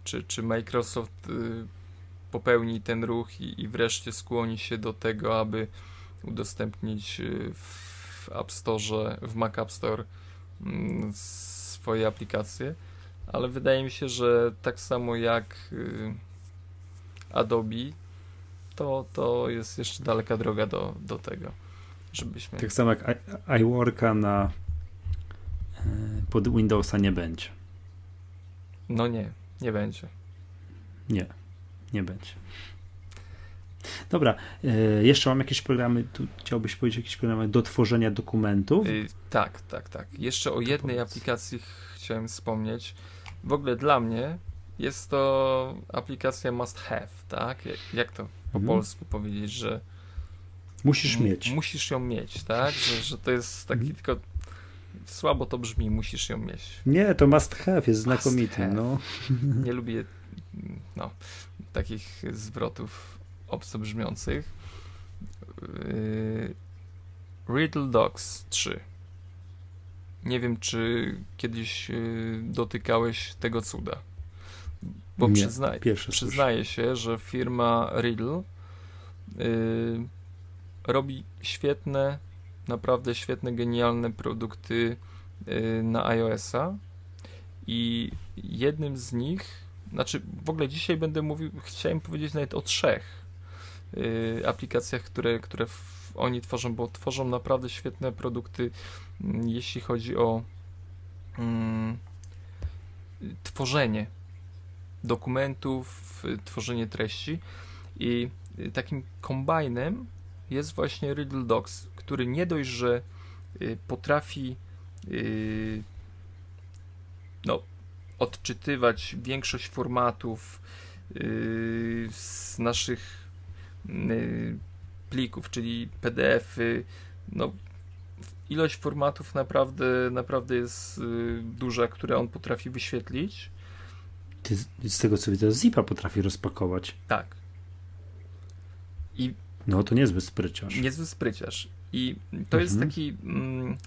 Czy, czy Microsoft e, popełni ten ruch i, i wreszcie skłoni się do tego, aby udostępnić e, w App Store, w Mac App Store mm, swoje aplikacje, ale wydaje mi się, że tak samo jak Adobe, to, to jest jeszcze daleka droga do, do tego, żebyśmy... Tak samo jak iWorka na e, pod Windowsa nie będzie. No nie, nie będzie. Nie, nie będzie. Dobra, e, jeszcze mam jakieś programy, tu chciałbyś powiedzieć jakieś programy do tworzenia dokumentów? Yy, tak, tak, tak. Jeszcze o jednej aplikacji chciałem wspomnieć. W ogóle dla mnie jest to aplikacja must have, tak? Jak to po mhm. polsku powiedzieć, że musisz mieć. Musisz ją mieć, tak? Że, że to jest taki mhm. tylko słabo to brzmi, musisz ją mieć. Nie, to must have jest znakomity, have. no. Nie lubię no, takich zwrotów obco brzmiących. Yy, Riddle Dogs 3. Nie wiem, czy kiedyś yy, dotykałeś tego cuda. Bo Nie, przyzna przyznaję się, że firma Riddle yy, robi świetne, naprawdę świetne, genialne produkty yy, na iOS-a i jednym z nich, znaczy w ogóle dzisiaj będę mówił, chciałem powiedzieć nawet o trzech yy, aplikacjach, które, które w, oni tworzą, bo tworzą naprawdę świetne produkty, mm, jeśli chodzi o mm, tworzenie dokumentów, tworzenie treści. I takim kombajnem jest właśnie Riddle Docs, który nie dość, że y, potrafi y, no, odczytywać większość formatów y, z naszych plików, czyli PDF-y, no, ilość formatów naprawdę, naprawdę jest duża, które on potrafi wyświetlić ty, z tego co widzę, zipa potrafi rozpakować. Tak. I no to niezły spryciarz. Niezły spryciarz. I to mhm. jest taki. Mm,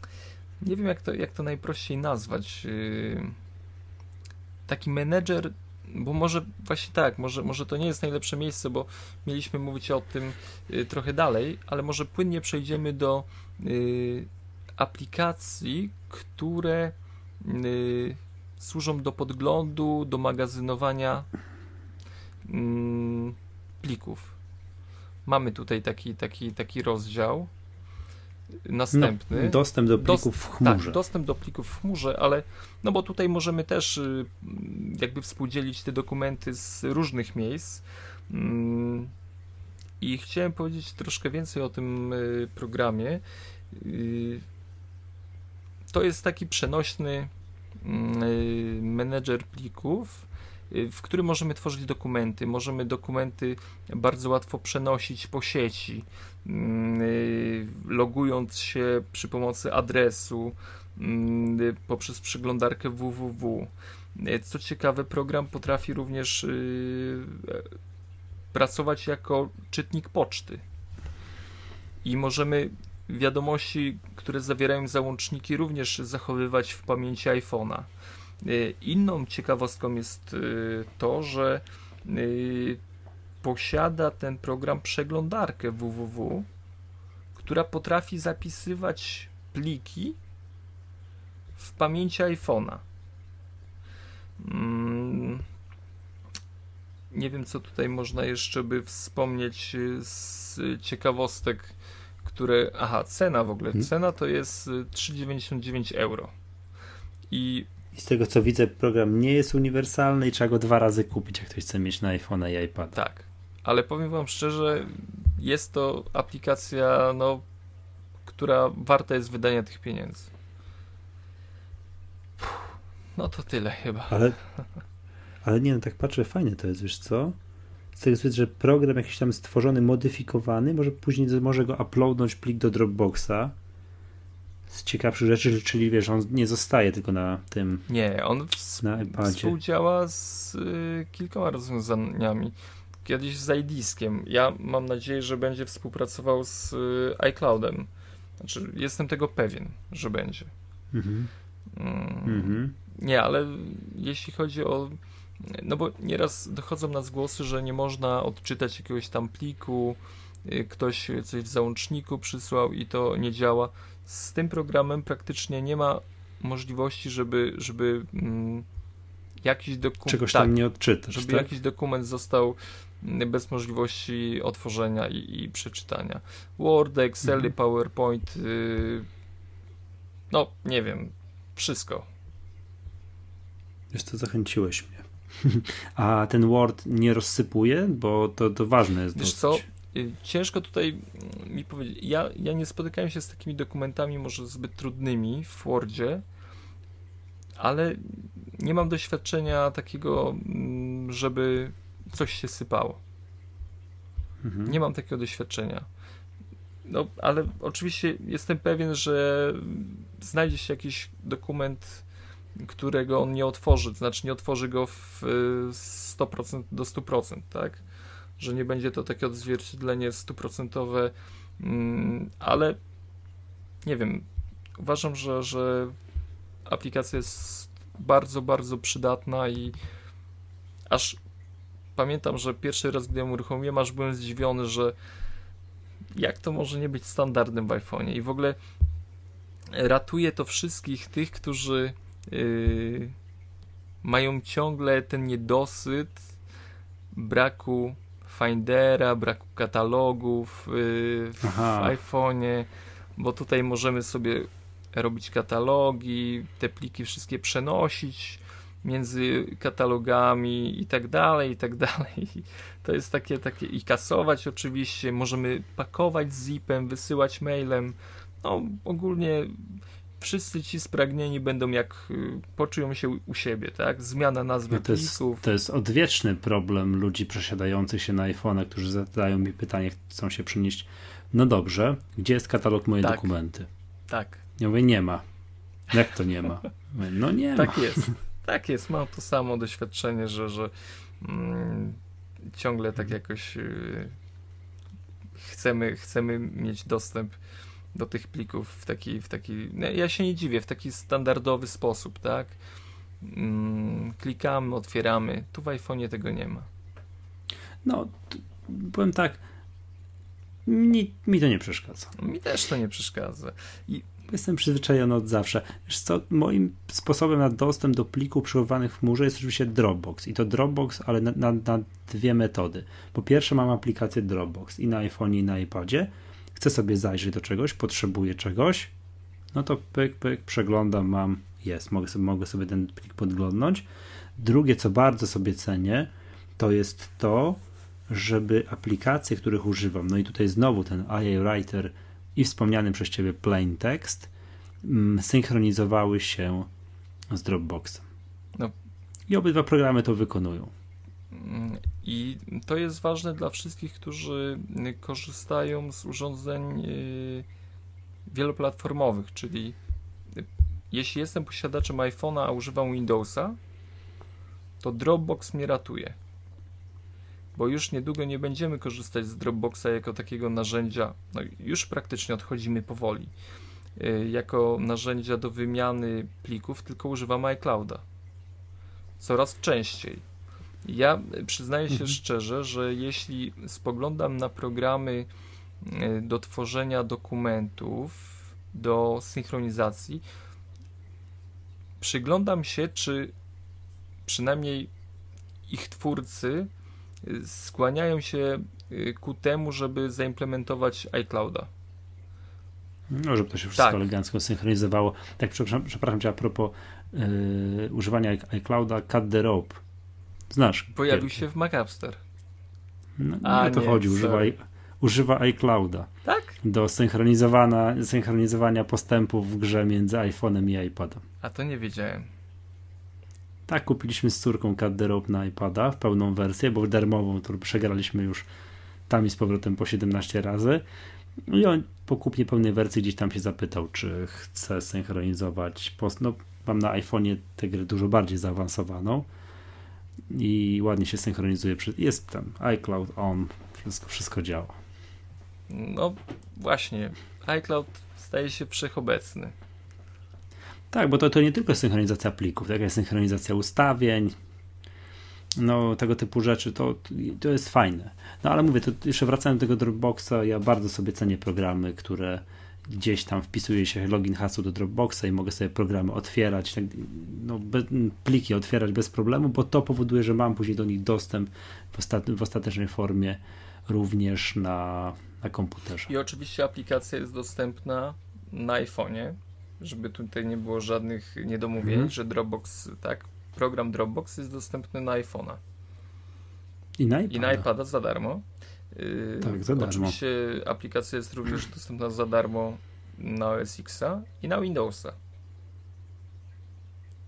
nie wiem, jak to, jak to najprościej nazwać. Yy, taki menedżer, bo może właśnie tak, może, może to nie jest najlepsze miejsce, bo mieliśmy mówić o tym yy, trochę dalej, ale może płynnie przejdziemy do yy, aplikacji, które y, służą do podglądu, do magazynowania mm, plików. Mamy tutaj taki, taki, taki rozdział. Następny. No, dostęp do plików w chmurze. Tak, dostęp do plików w chmurze, ale no bo tutaj możemy też y, jakby współdzielić te dokumenty z różnych miejsc. Mm, I chciałem powiedzieć troszkę więcej o tym y, programie. Y, to jest taki przenośny Mm, menedżer plików, w którym możemy tworzyć dokumenty. Możemy dokumenty bardzo łatwo przenosić po sieci, mm, y, logując się przy pomocy adresu mm, poprzez przeglądarkę www. Co ciekawe, program potrafi również pracować jako czytnik poczty. I możemy wiadomości, które zawierają załączniki, również zachowywać w pamięci iPhone'a. Y, inną ciekawostką jest y, to, że y, posiada ten program przeglądarkę www, która potrafi zapisywać pliki w pamięci iPhone'a. Mm, nie wiem, co tutaj można jeszcze by wspomnieć z ciekawostek, które. Aha, cena w ogóle. Hmm. Cena to jest 3,99 euro. I i z tego co widzę, program nie jest uniwersalny i trzeba go dwa razy kupić, jak ktoś chce mieć na iPhone i iPad. Tak, ale powiem Wam szczerze, jest to aplikacja, no, która warta jest wydania tych pieniędzy. No to tyle chyba. Ale, ale nie, no tak patrzę, fajne to jest, wiesz co? Z tego względu, że program jakiś tam stworzony, modyfikowany, może później może go uploadnąć plik do Dropboxa z ciekawszych rzeczy, czyli wiesz, on nie zostaje tylko na tym. Nie, on w, na współdziała z y, kilkoma rozwiązaniami. Kiedyś z iDiskiem. Ja mam nadzieję, że będzie współpracował z y, iCloudem. Znaczy, jestem tego pewien, że będzie. Mhm. Mm, mhm. Nie, ale jeśli chodzi o. No bo nieraz dochodzą nas głosy, że nie można odczytać jakiegoś tam pliku, y, ktoś coś w załączniku przysłał i to nie działa z tym programem praktycznie nie ma możliwości, żeby, żeby mm, jakiś dokument. Czegoś tam tak, nie odczytasz. Żeby tak? jakiś dokument został mm, bez możliwości otworzenia i, i przeczytania. Word, Excel, mhm. PowerPoint, yy, no nie wiem, wszystko. Wiesz co, zachęciłeś mnie. A ten Word nie rozsypuje, bo to, to ważne jest Wiesz dosyć. co, Y, ciężko tutaj mi powiedzieć. Ja, ja nie spotykałem się z takimi dokumentami, może zbyt trudnymi w Wordzie, ale nie mam doświadczenia takiego, mm, żeby coś się sypało. Mhm. Nie mam takiego doświadczenia. No, ale oczywiście jestem pewien, że znajdzie się jakiś dokument, którego on nie otworzy, to znaczy nie otworzy go w 100% do 100%, tak? Że nie będzie to takie odzwierciedlenie stuprocentowe, mm, ale nie wiem, uważam, że, że aplikacja jest bardzo, bardzo przydatna i aż pamiętam, że pierwszy raz, gdy ją uruchomiłem, aż byłem zdziwiony, że jak to może nie być standardem w iPhone'ie. I w ogóle ratuje to wszystkich tych, którzy yy, mają ciągle ten niedosyt braku Findera, braku katalogów yy, w iPhone'ie, bo tutaj możemy sobie robić katalogi, te pliki wszystkie przenosić między katalogami i tak dalej, i tak dalej. To jest takie, takie i kasować oczywiście, możemy pakować zipem, wysyłać mailem. No ogólnie wszyscy ci spragnieni będą jak y, poczują się u siebie, tak? Zmiana nazwy no to plików. Jest, to jest odwieczny problem ludzi przesiadających się na iPhone, którzy zadają mi pytanie, chcą się przenieść. No dobrze, gdzie jest katalog moje tak. dokumenty? Tak. Ja mówię, nie ma. Jak to nie ma? Mówię, no nie tak ma. Tak jest. Tak jest. Mam to samo doświadczenie, że, że mm, ciągle tak jakoś yy, chcemy, chcemy mieć dostęp do tych plików w taki, w taki no, ja się nie dziwię, w taki standardowy sposób, tak? Mm, klikamy, otwieramy. Tu w iPhone'ie tego nie ma. No, powiem tak, mi, mi to nie przeszkadza. Mi też to nie przeszkadza. I Jestem przyzwyczajony od zawsze. Wiesz co, moim sposobem na dostęp do plików przechowywanych w chmurze jest oczywiście Dropbox. I to Dropbox, ale na, na, na, dwie metody. Po pierwsze mam aplikację Dropbox i na iPhone i na iPadzie chcę sobie zajrzeć do czegoś, potrzebuję czegoś, no to pyk, pyk, przeglądam, mam, jest, mogę sobie, mogę sobie ten plik podglądnąć. Drugie, co bardzo sobie cenię, to jest to, żeby aplikacje, których używam, no i tutaj znowu ten IA Writer i wspomniany przez Ciebie Plain Text, mm, synchronizowały się z Dropboxem. No. I obydwa programy to wykonują. I to jest ważne dla wszystkich, którzy korzystają z urządzeń y, wieloplatformowych, czyli y, jeśli jestem posiadaczem iPhone'a, a używam Windowsa, to Dropbox mnie ratuje. Bo już niedługo nie będziemy korzystać z Dropboxa jako takiego narzędzia, no już praktycznie odchodzimy powoli, y, jako narzędzia do wymiany plików, tylko używamy iClouda. Coraz częściej ja przyznaję się mhm. szczerze, że jeśli spoglądam na programy e, do tworzenia dokumentów, do synchronizacji, przyglądam się, czy przynajmniej ich twórcy y, skłaniają się y, ku temu, żeby zaimplementować iClouda. No, żeby to się wszystko tak. elegancko synchronizowało. Tak, przepraszam, przepraszam cię a propos yy, używania iClouda, Cut the Rope. Znasz? Pojawił się w MacApster. No, A, nie o to nie, chodzi. Używa, używa iClouda. Tak? Do synchronizowania, synchronizowania postępów w grze między iPhone'em i iPadem. A to nie wiedziałem. Tak, kupiliśmy z córką Cut the Rope na iPada w pełną wersję, bo darmową, którą przegraliśmy już tam i z powrotem po 17 razy. I on po kupnie pełnej wersji gdzieś tam się zapytał, czy chce synchronizować post. No, mam na iPhone'ie tę grę dużo bardziej zaawansowaną i ładnie się synchronizuje. Jest tam iCloud on, wszystko, wszystko działa. No właśnie, iCloud staje się wszechobecny. Tak, bo to, to nie tylko synchronizacja plików, tak jest synchronizacja ustawień, no tego typu rzeczy, to, to jest fajne. No ale mówię, to jeszcze wracając do tego Dropboxa, ja bardzo sobie cenię programy, które gdzieś tam wpisuje się login hasło do Dropboxa i mogę sobie programy otwierać, tak, no, pliki otwierać bez problemu, bo to powoduje, że mam później do nich dostęp w, ostat w ostatecznej formie również na, na komputerze. I oczywiście aplikacja jest dostępna na iPhone'ie, żeby tutaj nie było żadnych niedomówień, hmm. że Dropbox, tak, program Dropbox jest dostępny na iPhone'a. I na iPada. I na iPada za darmo. Yy, tak, za darmo. Oczywiście aplikacja jest również dostępna za darmo na OS Xa i na Windowsa.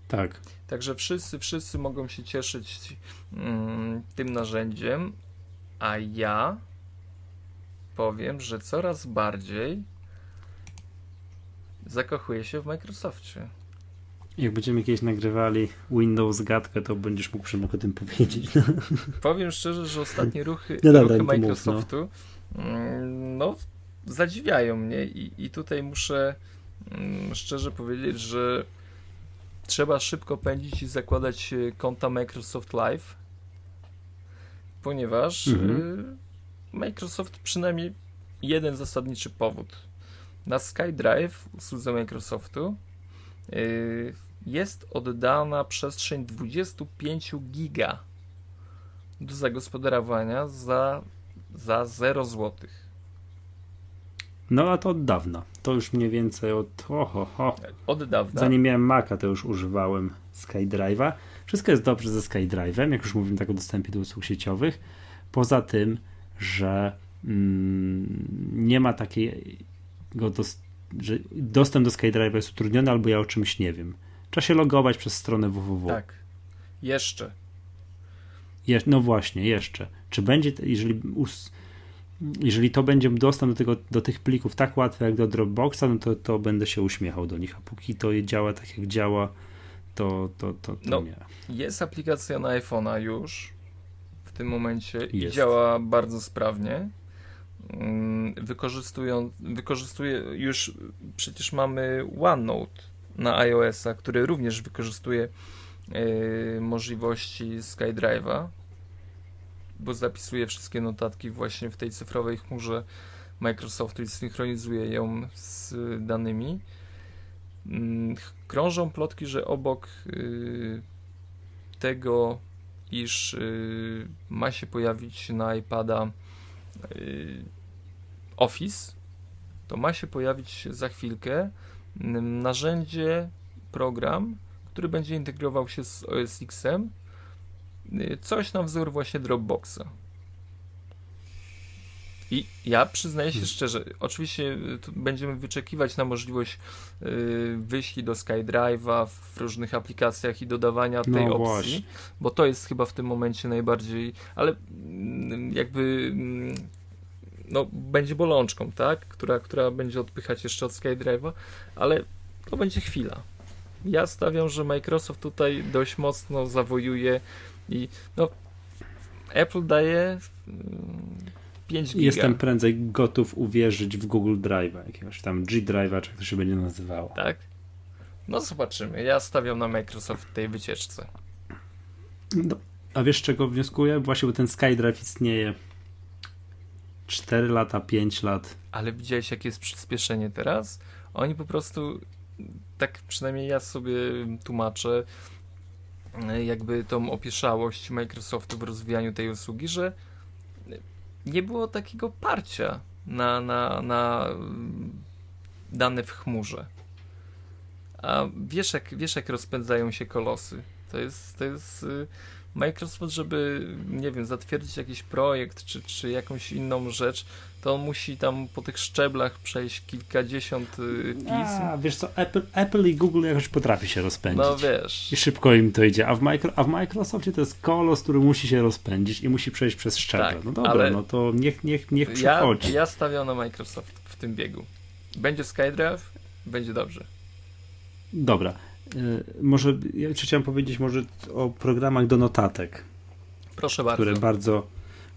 Tak. Także wszyscy, wszyscy mogą się cieszyć mm, tym narzędziem, a ja powiem, że coraz bardziej zakochuję się w Microsoftie. Jak będziemy kiedyś nagrywali Windows gadkę, to będziesz mógł Przemek o tym powiedzieć. Powiem szczerze, że ostatnie ruchy, no dobra, ruchy Microsoftu mów, no. Mm, no. zadziwiają mnie i, i tutaj muszę mm, szczerze powiedzieć, że trzeba szybko pędzić i zakładać e, konta Microsoft Live, ponieważ mhm. E, Microsoft przynajmniej jeden zasadniczy powód. Na SkyDrive, usłudze Microsoftu, jest oddana przestrzeń 25 giga do zagospodarowania za, za 0 zł. No a to od dawna. To już mniej więcej od. Oho, ho. Od dawna. Zanim miałem Maca, to już używałem SkyDrive'a. Wszystko jest dobrze ze SkyDrive'em, jak już mówimy tak o dostępie do usług sieciowych. Poza tym, że mm, nie ma takiego, dos że dostęp do SkyDrive'a jest utrudniony, albo ja o czymś nie wiem. Trzeba się logować przez stronę www. Tak. Jeszcze. Je, no właśnie, jeszcze. Czy będzie, jeżeli, jeżeli to będzie dostęp do, tego, do tych plików tak łatwy jak do Dropboxa, no to, to będę się uśmiechał do nich. A póki to działa tak jak działa, to, to, to, to no, nie. Jest aplikacja na iPhone'a już w tym momencie jest. i działa bardzo sprawnie. Mm, wykorzystują, wykorzystuje już przecież mamy OneNote na iOS-a, który również wykorzystuje yy, możliwości SkyDrive'a, bo zapisuje wszystkie notatki właśnie w tej cyfrowej chmurze Microsoftu i synchronizuje ją z danymi. Yy, krążą plotki, że obok yy, tego, iż y, ma się pojawić na iPada y, Office, to ma się pojawić za chwilkę narzędzie, program, który będzie integrował się z OS X-em, y, coś na wzór właśnie Dropboxa. I ja przyznaję się hmm. szczerze, oczywiście y, będziemy wyczekiwać na możliwość yy, wyjścia do SkyDrive'a w różnych aplikacjach i dodawania tej no opcji, właśnie. bo to jest chyba w tym momencie najbardziej, ale yy, jakby yy, no, będzie bolączką, tak? Która, która będzie odpychać jeszcze od SkyDrive'a, ale to będzie chwila. Ja stawiam, że Microsoft tutaj dość mocno zawojuje i no, Apple daje 5 giga. Jestem prędzej gotów uwierzyć w Google Drive'a, jakiegoś tam G Drive'a, czy jak to się będzie nazywało. Tak? No zobaczymy. Ja stawiam na Microsoft w tej wycieczce. No, a wiesz czego wnioskuję? Właśnie, bo ten SkyDrive istnieje 4 lata, 5 lat. Ale widziałeś, jakie jest przyspieszenie teraz? Oni po prostu, tak przynajmniej ja sobie tłumaczę, jakby tą opieszałość Microsoftu w rozwijaniu tej usługi, że nie było takiego parcia na, na, na dane w chmurze. A wiesz jak, wiesz, jak rozpędzają się kolosy. To jest, to jest y, Microsoft, żeby, nie wiem, zatwierdzić jakiś projekt czy, czy jakąś inną rzecz, to on musi tam po tych szczeblach przejść kilkadziesiąt y, pism. A, wiesz co, Apple, Apple i Google jakoś potrafi się rozpędzić. No wiesz. I szybko im to idzie. A w, micro, a w Microsoftie to jest kolos, który musi się rozpędzić i musi przejść przez szczeble. Tak, no dobra, no to niech, niech, niech przechodzi. Ja, ja stawiam na Microsoft w tym biegu. Będzie SkyDrive, będzie dobrze. Dobra. Y, może, ja chciałem powiedzieć może o programach do notatek. Proszę bardzo. Które bardzo,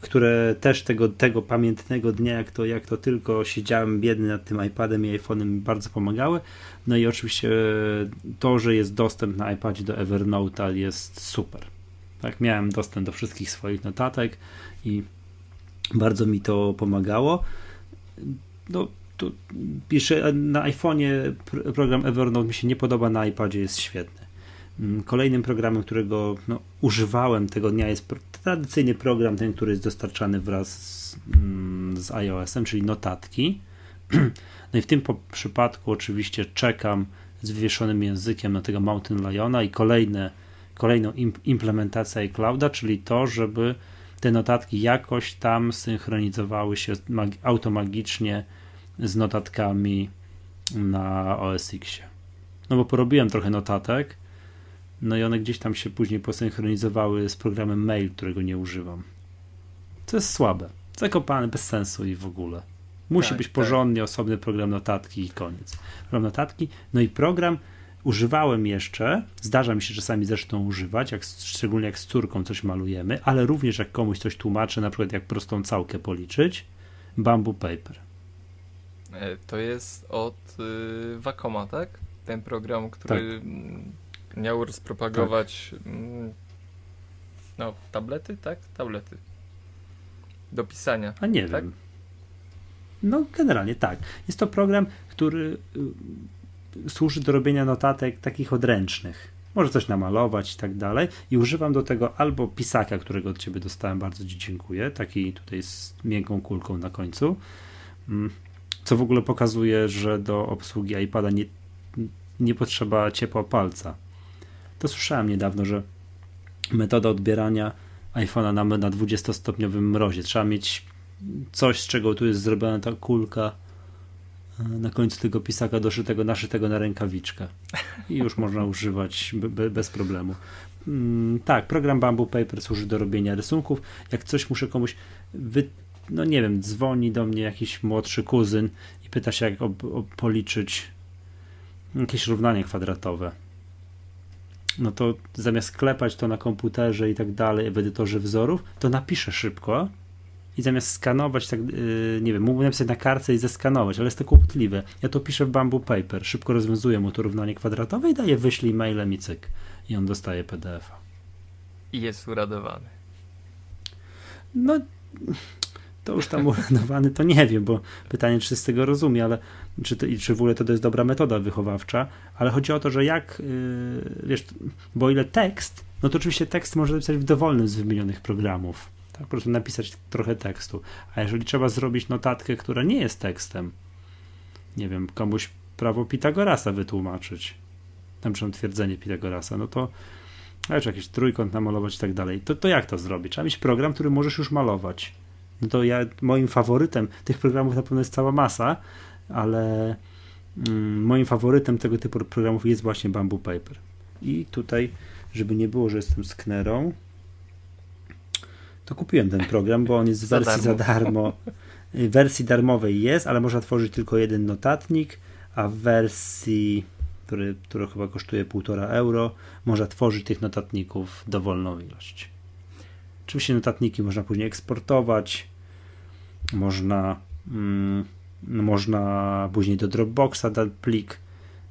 które też tego, tego pamiętnego dnia, jak to, jak to tylko siedziałem biedny nad tym iPadem i iPhone'em mi bardzo pomagały. No i oczywiście to, że jest dostęp na iPadzie do Evernote'a jest super. Tak, miałem dostęp do wszystkich swoich notatek i bardzo mi to pomagało. No, tu piszę na iPhone'ie program Evernote mi się nie podoba, na iPadzie jest świetny. Mm, kolejnym programem, którego no, używałem tego dnia jest tradycyjny program, ten, który jest dostarczany wraz z, mm, z iOS-em, czyli notatki. No i w tym przypadku oczywiście czekam z wywieszonym językiem na tego Mountain Liona i kolejne, kolejną implementację iClouda, czyli to, żeby te notatki jakoś tam synchronizowały się automagicznie z notatkami na OS X. No bo porobiłem trochę notatek, no i one gdzieś tam się później posynchronizowały z programem Mail, którego nie używam. Co jest słabe. Zakopane, bez sensu i w ogóle. Musi tak, być tak. porządnie tak. osobny program notatki i koniec. Program notatki, no i program używałem jeszcze, zdarza mi się czasami zresztą używać, jak, szczególnie jak z córką coś malujemy, ale również jak komuś coś tłumaczę, na przykład jak prostą całkę policzyć, Bamboo Paper. E, to jest od y, Wacoma, tak? Ten program, który tak. miał rozpropagować tak. No, tablety, tak? Tablety. Do pisania. A nie tak? wiem. No, generalnie tak. Jest to program, który y, służy do robienia notatek takich odręcznych. Może coś namalować i tak dalej. I używam do tego albo pisaka, którego od ciebie dostałem, bardzo ci dziękuję. Taki tutaj z miękką kulką na końcu. Mm, co w ogóle pokazuje, że do obsługi iPada nie, nie potrzeba ciepła palca. To słyszałem niedawno, że metoda odbierania iPhone'a na, na 20-stopniowym mrozie. Trzeba mieć coś, z czego tu jest zrobiona ta kulka e, na końcu tego pisaka doszytego, naszytego na rękawiczkę. I już można używać be, bez problemu. Mm, tak, program Bamboo Paper służy do robienia rysunków. Jak coś muszę komuś wy, no nie wiem, dzwoni do mnie jakiś młodszy kuzyn i pyta się, jak ob, ob, policzyć jakieś równanie kwadratowe. No to zamiast klepać to na komputerze i tak dalej, w edytorze wzorów, to napiszę szybko i zamiast skanować, tak, yy, nie wiem, mógłbym napisać na kartce i zeskanować, ale jest to kłopotliwe. Ja to piszę w Bamboo Paper, szybko rozwiązuję mu to równanie kwadratowe i daję wyślij mailem i cyk. I on dostaje PDF-a. I jest uradowany. No, to już tam uradowany, to nie wiem, bo pytanie, czy z tego rozumie, ale czy, to, czy w ogóle to, jest dobra metoda wychowawcza, ale chodzi o to, że jak, yy, wiesz, bo ile tekst, no to oczywiście tekst można napisać w dowolnym z wymienionych programów, tak, po prostu napisać trochę tekstu, a jeżeli trzeba zrobić notatkę, która nie jest tekstem, nie wiem, komuś prawo Pitagorasa wytłumaczyć, tam czy twierdzenie Pitagorasa, no to ale czy jakiś trójkąt namalować i tak dalej, to, to jak to zrobić? Trzeba mieć program, który możesz już malować no to ja, moim faworytem, tych programów na pewno jest cała masa, ale mm, moim faworytem tego typu programów jest właśnie Bamboo Paper. I tutaj, żeby nie było, że jestem sknerą, to kupiłem ten program, bo on jest w wersji za darmo. za darmo. W wersji darmowej jest, ale można tworzyć tylko jeden notatnik, a w wersji, który, która chyba kosztuje 1,5 euro, można tworzyć tych notatników dowolną ilość. Oczywiście notatniki można później eksportować, można, mm, można później do Dropboxa dać plik.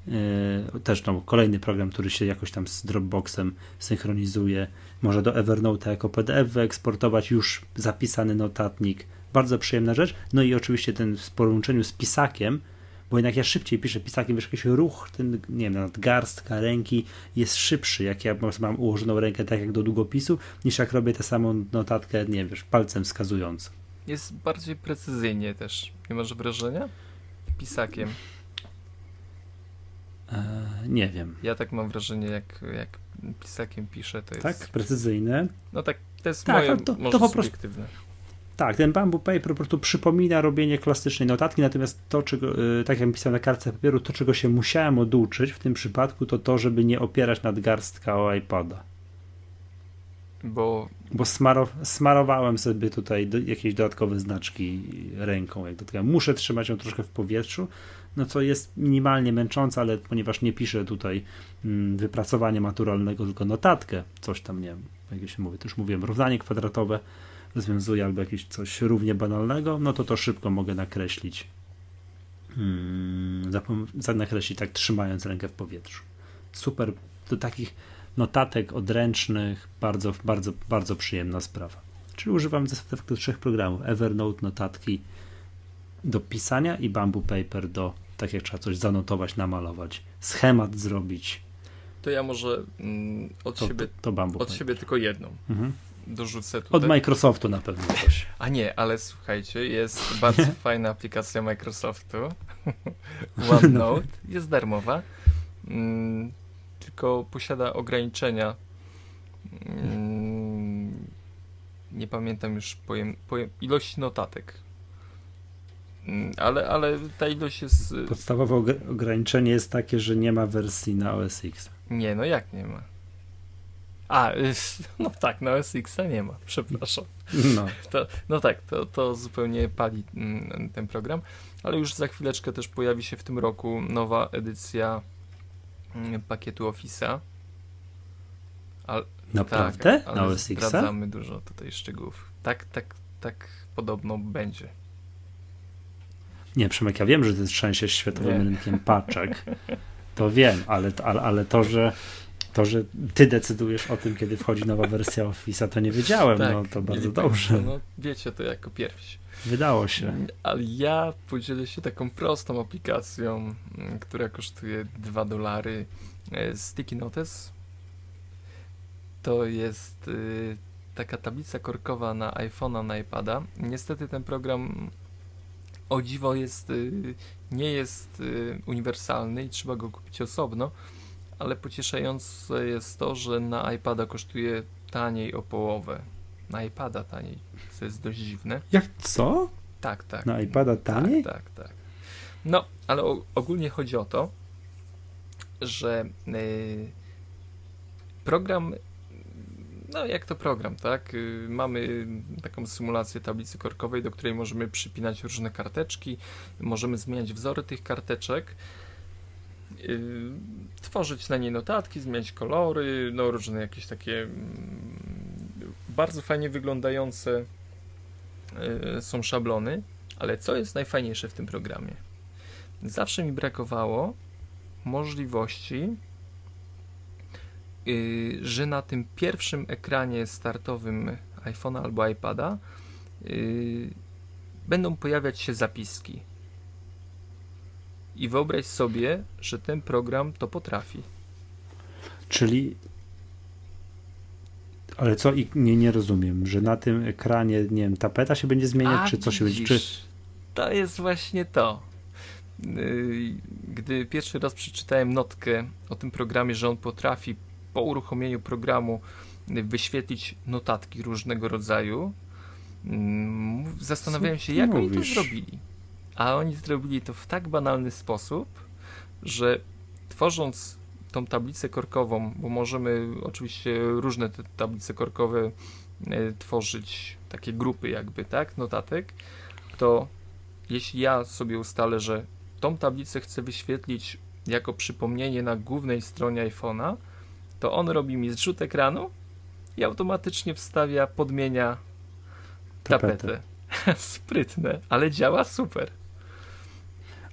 Yy, też no, kolejny program, który się jakoś tam z Dropboxem synchronizuje. Można do Evernote jako PDF wyeksportować już zapisany notatnik. Bardzo przyjemna rzecz. No i oczywiście ten w połączeniu z pisakiem bo jednak ja szybciej piszę pisakiem, wiesz, jakiś ruch, ten, nie wiem, nadgarstka ręki jest szybszy, jak ja mam ułożoną rękę tak jak do długopisu, niż jak robię tę samą notatkę, nie wiesz, palcem wskazującym. Jest bardziej precyzyjnie też, nie masz wrażenia? Pisakiem. Eee, nie wiem. Ja tak mam wrażenie, jak, jak pisakiem piszę, to jest... Tak, precyzyjne. No tak, to jest tak, moje, to, to, to po prostu tak, ten bamboo paper po prostu przypomina robienie klasycznej notatki, natomiast to, czego, y, tak jak pisałem na kartce papieru, to czego się musiałem oduczyć w tym przypadku, to to, żeby nie opierać nadgarstka o iPada. Bo, bo smarow, smarowałem sobie tutaj do, jakieś dodatkowe znaczki ręką. Jak dotykam. Muszę trzymać ją troszkę w powietrzu, no co jest minimalnie męczące, ale ponieważ nie piszę tutaj mm, wypracowania maturalnego, tylko notatkę, coś tam, nie wiem, jak się mówi, już mówiłem, równanie kwadratowe, rozwiązuję albo jakieś coś równie banalnego, no to to szybko mogę nakreślić. Hmm, nakreślić tak trzymając rękę w powietrzu. Super, do takich notatek odręcznych, bardzo, bardzo, bardzo przyjemna sprawa. Czyli używam tych trzech programów: Evernote, notatki do pisania i Bamboo Paper do, tak jak trzeba coś zanotować, namalować, schemat zrobić. To ja może mm, od, to, siebie, to, to od siebie tylko jedną. Mhm dorzucę tutaj. Od Microsoftu na pewno coś. A nie, ale słuchajcie, jest bardzo fajna aplikacja Microsoftu. OneNote. Jest darmowa. Tylko posiada ograniczenia. Mm, nie pamiętam już pojem, pojem, ilości notatek. Mm, ale, ale ta ilość jest. Y, Podstawowe ograniczenie jest takie, że nie ma wersji na OS X. Nie, no jak nie ma? A, y, no tak, na SX-a nie ma, przepraszam. No, to, no tak, to, to zupełnie pali mm, ten program, ale już za chwileczkę też pojawi się w tym roku nowa edycja pakietu Office'a. Al, Naprawdę? Tak, X? Zdradzamy dużo tutaj szczegółów. Tak, tak, tak podobno będzie. Nie, Przemek, ja wiem, że ty trzęsiesz światowym rynkiem paczek. To wiem, ale, ale, ale to, że to, że ty decydujesz o tym, kiedy wchodzi nowa wersja Office'a, to nie wiedziałem. Tak, no to bardzo dobrze. No, wiecie to jako pierwsi. Wydało się. Ale ja podzielę się taką prostą aplikacją, mm, która kosztuje 2 dolary. E, Sticky Notes. To jest y, taka tablica korkowa na iPhone'a, na iPada. Niestety ten program o dziwo jest, y, nie jest y, uniwersalny i trzeba go kupić osobno ale pocieszające jest to, że na iPada kosztuje taniej o połowę. Na iPada taniej, co jest dość dziwne. Jak co? Tak, tak. Na iPada taniej? Tak, tak, tak. No, ale ogólnie chodzi o to, że yy, program, no jak to program, tak? Yy, mamy taką symulację tablicy korkowej, do której możemy przypinać różne karteczki, możemy zmieniać wzory tych karteczek. Y, tworzyć na niej notatki, zmieniać kolory, no różne jakieś takie mm, bardzo fajnie wyglądające y, są szablony, ale co jest najfajniejsze w tym programie? Zawsze mi brakowało możliwości, y, że na tym pierwszym ekranie startowym iPhone'a albo iPada będą pojawiać się zapiski i wyobraź sobie, że ten program to potrafi. Czyli. Ale co i nie, nie rozumiem, że na tym ekranie, nie wiem, tapeta się będzie zmieniać, A, czy co się będzie. Czy... To jest właśnie to. Y, gdy pierwszy raz przeczytałem notkę o tym programie, że on potrafi po uruchomieniu programu wyświetlić notatki różnego rodzaju, mm, zastanawiałem się, jak mówisz? oni to zrobili. A oni zrobili to w tak banalny sposób, że tworząc tą tablicę korkową, bo możemy oczywiście różne te tablice korkowe e, tworzyć, takie grupy jakby, tak, notatek, to jeśli ja sobie ustalę, że tą tablicę chcę wyświetlić jako przypomnienie na głównej stronie iPhone'a, to on robi mi zrzut ekranu i automatycznie wstawia, podmienia tapetę. Sprytne, ale działa super.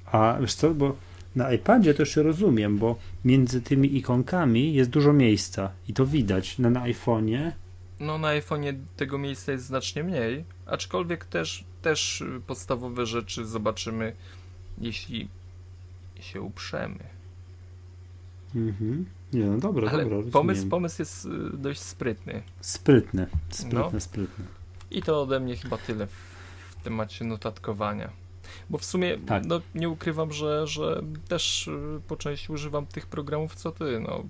A wiesz co, bo na iPadzie to jeszcze rozumiem, bo między tymi ikonkami jest dużo miejsca i to widać. Na, na iPhone'ie. No, na iPhone'ie tego miejsca jest znacznie mniej, aczkolwiek też, też podstawowe rzeczy zobaczymy, jeśli się uprzemy. Mhm. Nie, no dobra, Ale dobra. Pomysł, pomysł jest y, dość sprytny. Sprytny, sprytny, No. sprytny. I to ode mnie chyba tyle w temacie notatkowania. Bo w sumie Tak. no, nie ukrywam, że, że też y, po części używam tych programów co ty. No.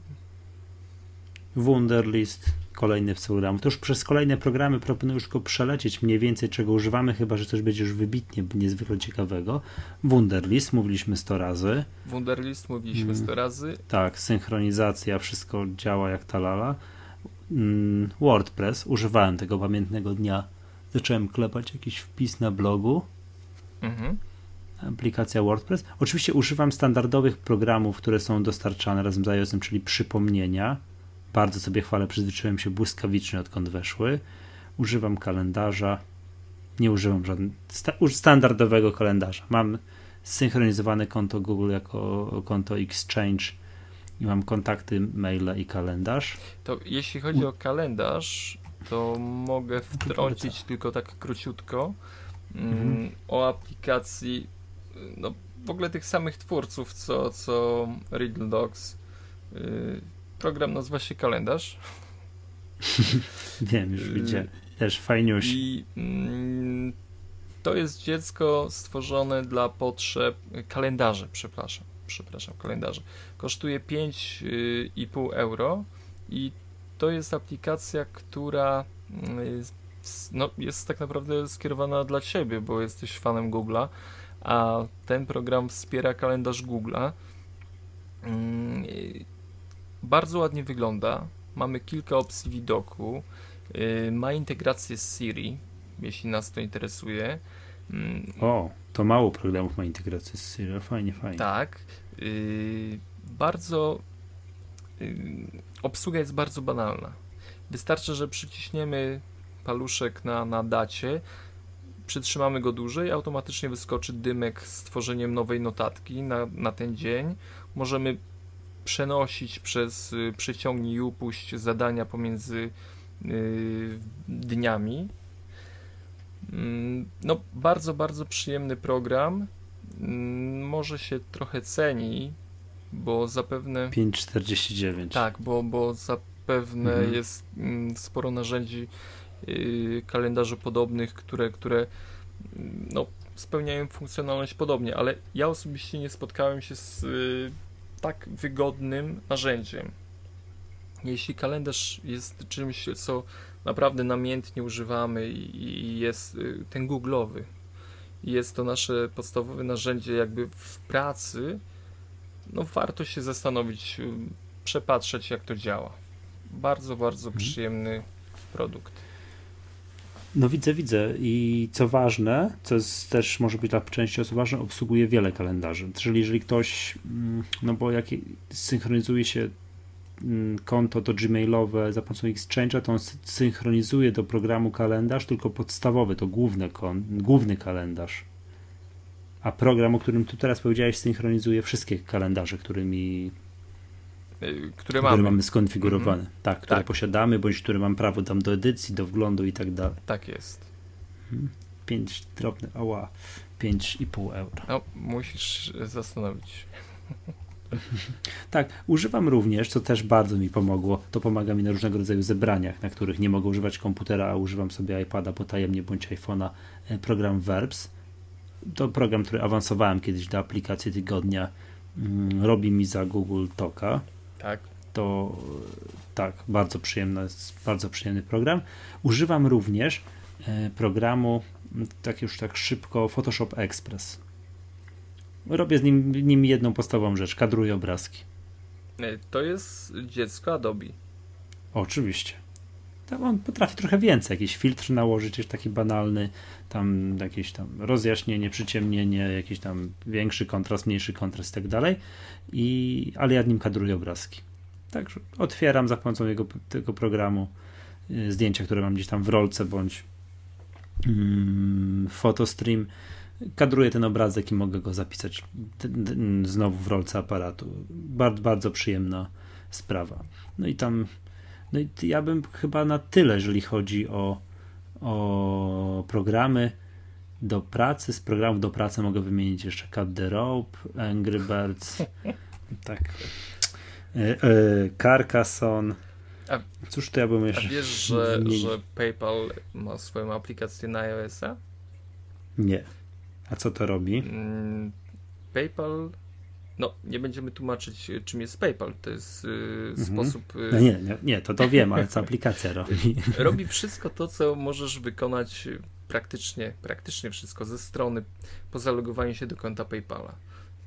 Wunderlist, kolejny program. To już przez kolejne programy proponuję już go przelecieć mniej więcej, czego używamy, chyba że coś będzie już wybitnie, niezwykle ciekawego. Wunderlist, mówiliśmy 100 razy. Wunderlist mówiliśmy Mm. 100 razy. Tak, synchronizacja, wszystko działa jak ta lala. Mm, WordPress, używałem tego pamiętnego dnia. Zacząłem klepać jakiś wpis na blogu. Mhm. aplikacja WordPress. Oczywiście używam standardowych programów, które są dostarczane razem z iOS-em, czyli przypomnienia. Bardzo sobie chwalę, przyzwyczaiłem się błyskawicznie odkąd weszły. Używam kalendarza. Nie używam żadnego sta, standardowego kalendarza. Mam zsynchronizowane konto Google jako konto Exchange i mam kontakty, maile i kalendarz. To jeśli chodzi o kalendarz, to mogę wtrącić polecam. tylko tak króciutko Mhm. o aplikacji y, no, w ogóle tych samych twórców, co, co Riddle Dogs. Y, Program nazywa się Kalendarz. Wiem, już Yy, widzę. Też fajniuś. I mm, to jest dziecko stworzone dla potrzeb kalendarzy, przepraszam, przepraszam, kalendarze. Kosztuje 5,5 euro i to jest aplikacja, która y, no, jest tak naprawdę skierowana dla ciebie, bo jesteś fanem Google'a, a ten program wspiera kalendarz Google'a. Mm, Bardzo ładnie wygląda. Mamy kilka opcji widoku. Y, Ma integrację z Siri, jeśli nas to interesuje. Mm, O, to mało programów ma integrację z Siri. Fajnie, fajnie. Tak. y, Bardzo. y, Obsługa jest bardzo banalna. Wystarczy, że przyciśniemy paluszek na, na dacie, przytrzymamy go dłużej, automatycznie wyskoczy dymek z tworzeniem nowej notatki na, na ten dzień. Możemy przenosić przez y, przyciągnij i upuść zadania pomiędzy y, dniami. Mm, No, bardzo, bardzo przyjemny program. Mm, Może się trochę ceni, bo zapewne. 5,49. Tak, bo, bo zapewne Mhm. jest mm, sporo narzędzi kalendarzy podobnych, które, które mm, no, spełniają funkcjonalność podobnie, ale ja osobiście nie spotkałem się z y, tak wygodnym narzędziem. Jeśli kalendarz jest czymś, co naprawdę namiętnie używamy i, jest y, ten googlowy, jest to nasze podstawowe narzędzie jakby w pracy, no warto się zastanowić, y, przepatrzeć jak to działa. Bardzo, bardzo Mhm. przyjemny produkt. No widzę, widzę. I co ważne, co jest też może być dla części osób ważne, obsługuje wiele kalendarzy. Czyli jeżeli ktoś, mm, no bo jak synchronizuje się mm, konto to gmailowe za pomocą Exchange'a, to on sy- synchronizuje do programu kalendarz, tylko podstawowy, to główny, kon, główny kalendarz. A program, o którym tu teraz powiedziałeś, synchronizuje wszystkie kalendarze, którymi Które które mamy. mamy skonfigurowane. Tak, które Tak. posiadamy, bądź które mam prawo tam do edycji, do wglądu i tak dalej. Tak jest. 5 drobne, ała, 5,5 euro. No, musisz zastanowić. Tak, używam również, co też bardzo mi pomogło, to pomaga mi na różnego rodzaju zebraniach, na których nie mogę używać komputera, a używam sobie iPada potajemnie bądź iPhone'a, e, program Verbs. To program, który awansowałem kiedyś do aplikacji tygodnia, mm, robi mi za Google Talka. Tak. to e, tak, bardzo przyjemny, bardzo przyjemny program. Używam również e, programu, tak już tak szybko, Photoshop Express. Robię z nim, nim jedną podstawową rzecz, kadruję obrazki. Y, To jest dziecko Adobe. Oczywiście. Tam on potrafi trochę więcej, jakiś filtr nałożyć, jest taki banalny, tam jakieś tam rozjaśnienie, przyciemnienie, jakiś tam większy kontrast, mniejszy kontrast i tak dalej. Ale ja nim kadruję obrazki. Także otwieram za pomocą jego, tego programu y, zdjęcia, które mam gdzieś tam w rolce bądź mm, Photostream. Kadruję ten obrazek i mogę go zapisać znowu w rolce aparatu. Bardzo przyjemna sprawa. No i tam no i ja bym chyba na tyle, jeżeli chodzi o, o programy. do pracy, z programów do pracy mogę wymienić jeszcze Cut the Rope, Angry Birds, tak, e, e, Carcassonne. A, Cóż to ja bym jeszcze... A wiesz, że, że PayPal ma swoją aplikację na iOS-a? Nie. A co to robi? Mm, PayPal no, nie będziemy tłumaczyć, czym jest PayPal. To jest y, mhm. sposób. Y, no nie, nie, nie, to to wiem, ale co aplikacja robi? robi wszystko to, co możesz wykonać praktycznie, praktycznie wszystko ze strony po zalogowaniu się do konta PayPala.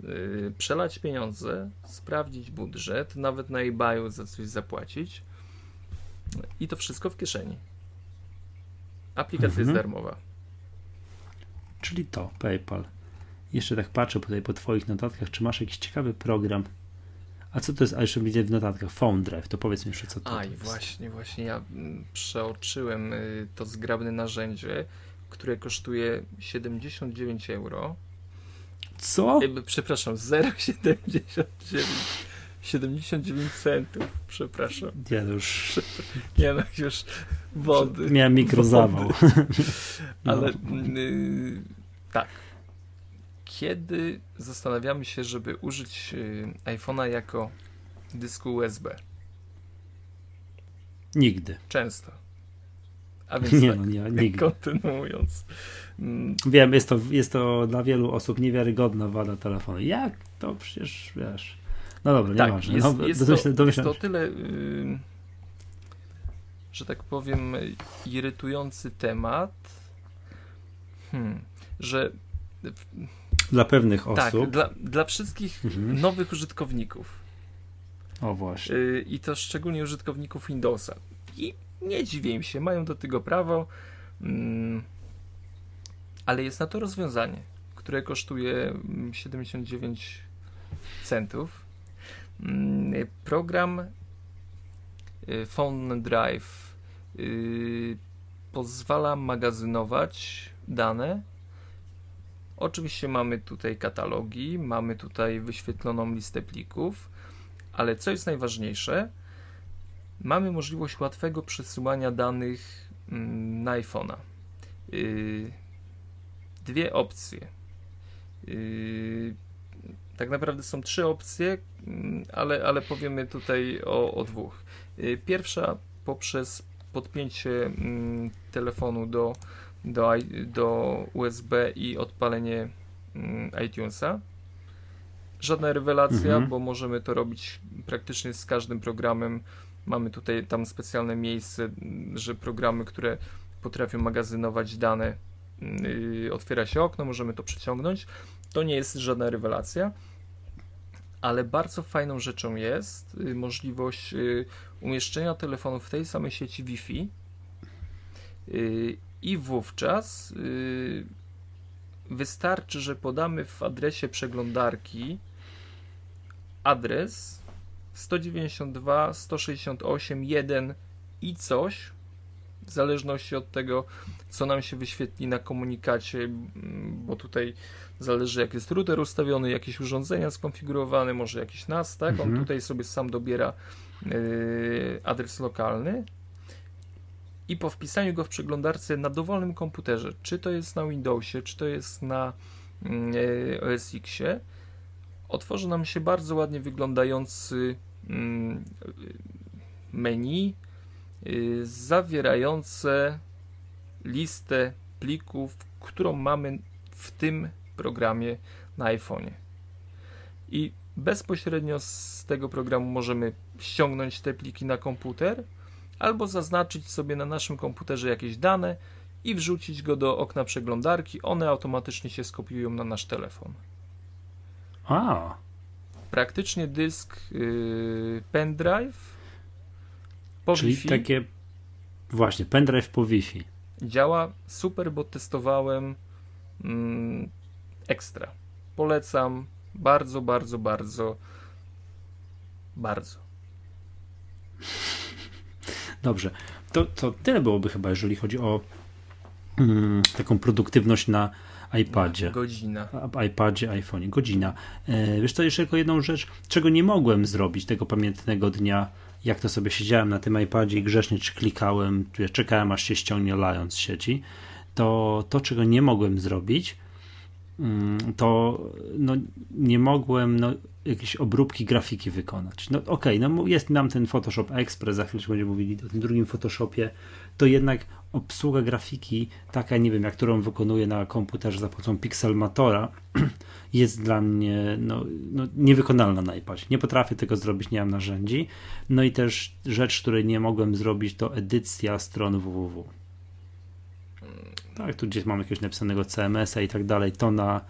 Y, przelać pieniądze, sprawdzić budżet, nawet na eBayu za coś zapłacić i to wszystko w kieszeni. Aplikacja mhm. jest darmowa. Czyli to, PayPal. Jeszcze tak patrzę tutaj po Twoich notatkach, czy masz jakiś ciekawy program. A co to jest, a jeszcze widzę w notatkach, Phone Drive, to powiedz mi jeszcze, co to, Aj, jest. właśnie, właśnie, ja mm, przeoczyłem y, to zgrabne narzędzie, które kosztuje 79 euro. Co? Przepraszam, 0,79 79 centów, przepraszam. No już... Nie no, już wody. Miałem mikrozawał. No. Ale y, tak, kiedy zastanawiamy się, żeby użyć y, iPhone'a jako dysku USB? Nigdy. Często. A więc nie, tak, no, nie, nigdy. kontynuując. Mm. Wiem, jest to, jest to dla wielu osób niewiarygodna wada telefonu. Jak to przecież wiesz. No dobra, tak, nieważne. Jest, no, jest, to, jest to tyle, yy, że tak powiem, irytujący temat, hmm, że dla pewnych tak, osób. Tak, dla, dla wszystkich mhm. nowych użytkowników. O właśnie. Yy, I to szczególnie użytkowników Windowsa. I nie dziwię im się, mają do tego prawo, mm, ale jest na to rozwiązanie, które kosztuje 79 mm, centów. Mm, program y, Phone Drive y, pozwala magazynować dane Oczywiście mamy tutaj katalogi, mamy tutaj wyświetloną listę plików, ale co jest najważniejsze, mamy możliwość łatwego przesyłania danych mm, na iPhone'a. Yy, dwie opcje. Yy, tak naprawdę są trzy opcje, mm, ale, ale powiemy tutaj o, o dwóch. Yy, pierwsza poprzez podpięcie mm, telefonu do do, do USB i odpalenie mm, iTunesa. Żadna rewelacja, mhm. bo możemy to robić praktycznie z każdym programem. Mamy tutaj tam specjalne miejsce, że programy, które potrafią magazynować dane, yy, otwiera się okno, możemy to przeciągnąć. To nie jest żadna rewelacja, ale bardzo fajną rzeczą jest yy, możliwość yy, umieszczenia telefonu w tej samej sieci Wi-Fi y, i wówczas yy, wystarczy, że podamy w adresie przeglądarki adres 192.168.1 i coś, w zależności od tego, co nam się wyświetli na komunikacie, bo tutaj zależy, jak jest router ustawiony, jakieś urządzenia skonfigurowane, może jakiś NAS, tak? On mhm. tutaj sobie sam dobiera yy, adres lokalny i po wpisaniu go w przeglądarce na dowolnym komputerze, czy to jest na Windowsie, czy to jest na mm, e, OS Xie, otworzy nam się bardzo ładnie wyglądający mm, menu y, zawierające listę plików, którą mamy w tym programie na iPhone'ie. I bezpośrednio z tego programu możemy ściągnąć te pliki na komputer albo zaznaczyć sobie na naszym komputerze jakieś dane i wrzucić go do okna przeglądarki. One automatycznie się skopiują na nasz telefon. A. Praktycznie dysk yy, pendrive po Czyli Wi-Fi. takie właśnie pendrive po Wi-Fi. Działa super, bo testowałem mm, ekstra. Polecam bardzo, bardzo, bardzo, bardzo. Dobrze, to, to tyle byłoby chyba, jeżeli chodzi o mm, taką produktywność na iPadzie. Godzina. iPadzie, iPhone'ie. Godzina. E, wiesz co, jeszcze tylko jedną rzecz, czego nie mogłem zrobić tego pamiętnego dnia, jak to sobie siedziałem na tym iPadzie i grzecznie klikałem, czekałem aż się ściągnie Lion z sieci, to to, czego nie mogłem zrobić, to no, nie mogłem no, jakieś obróbki grafiki wykonać. No okej, okay, no jest, mam ten Photoshop Express, za chwilę będziemy mówili o tym drugim Photoshopie, to jednak obsługa grafiki, taka nie wiem, jak którą wykonuję na komputerze za pomocą Pixelmatora, jest dla mnie no, no, niewykonalna na. Nie potrafię tego zrobić, nie mam narzędzi. No i też rzecz, której nie mogłem zrobić, to edycja stron www. Tak, tu gdzieś mam jakiegoś napisanego CMS-a i tak dalej, to na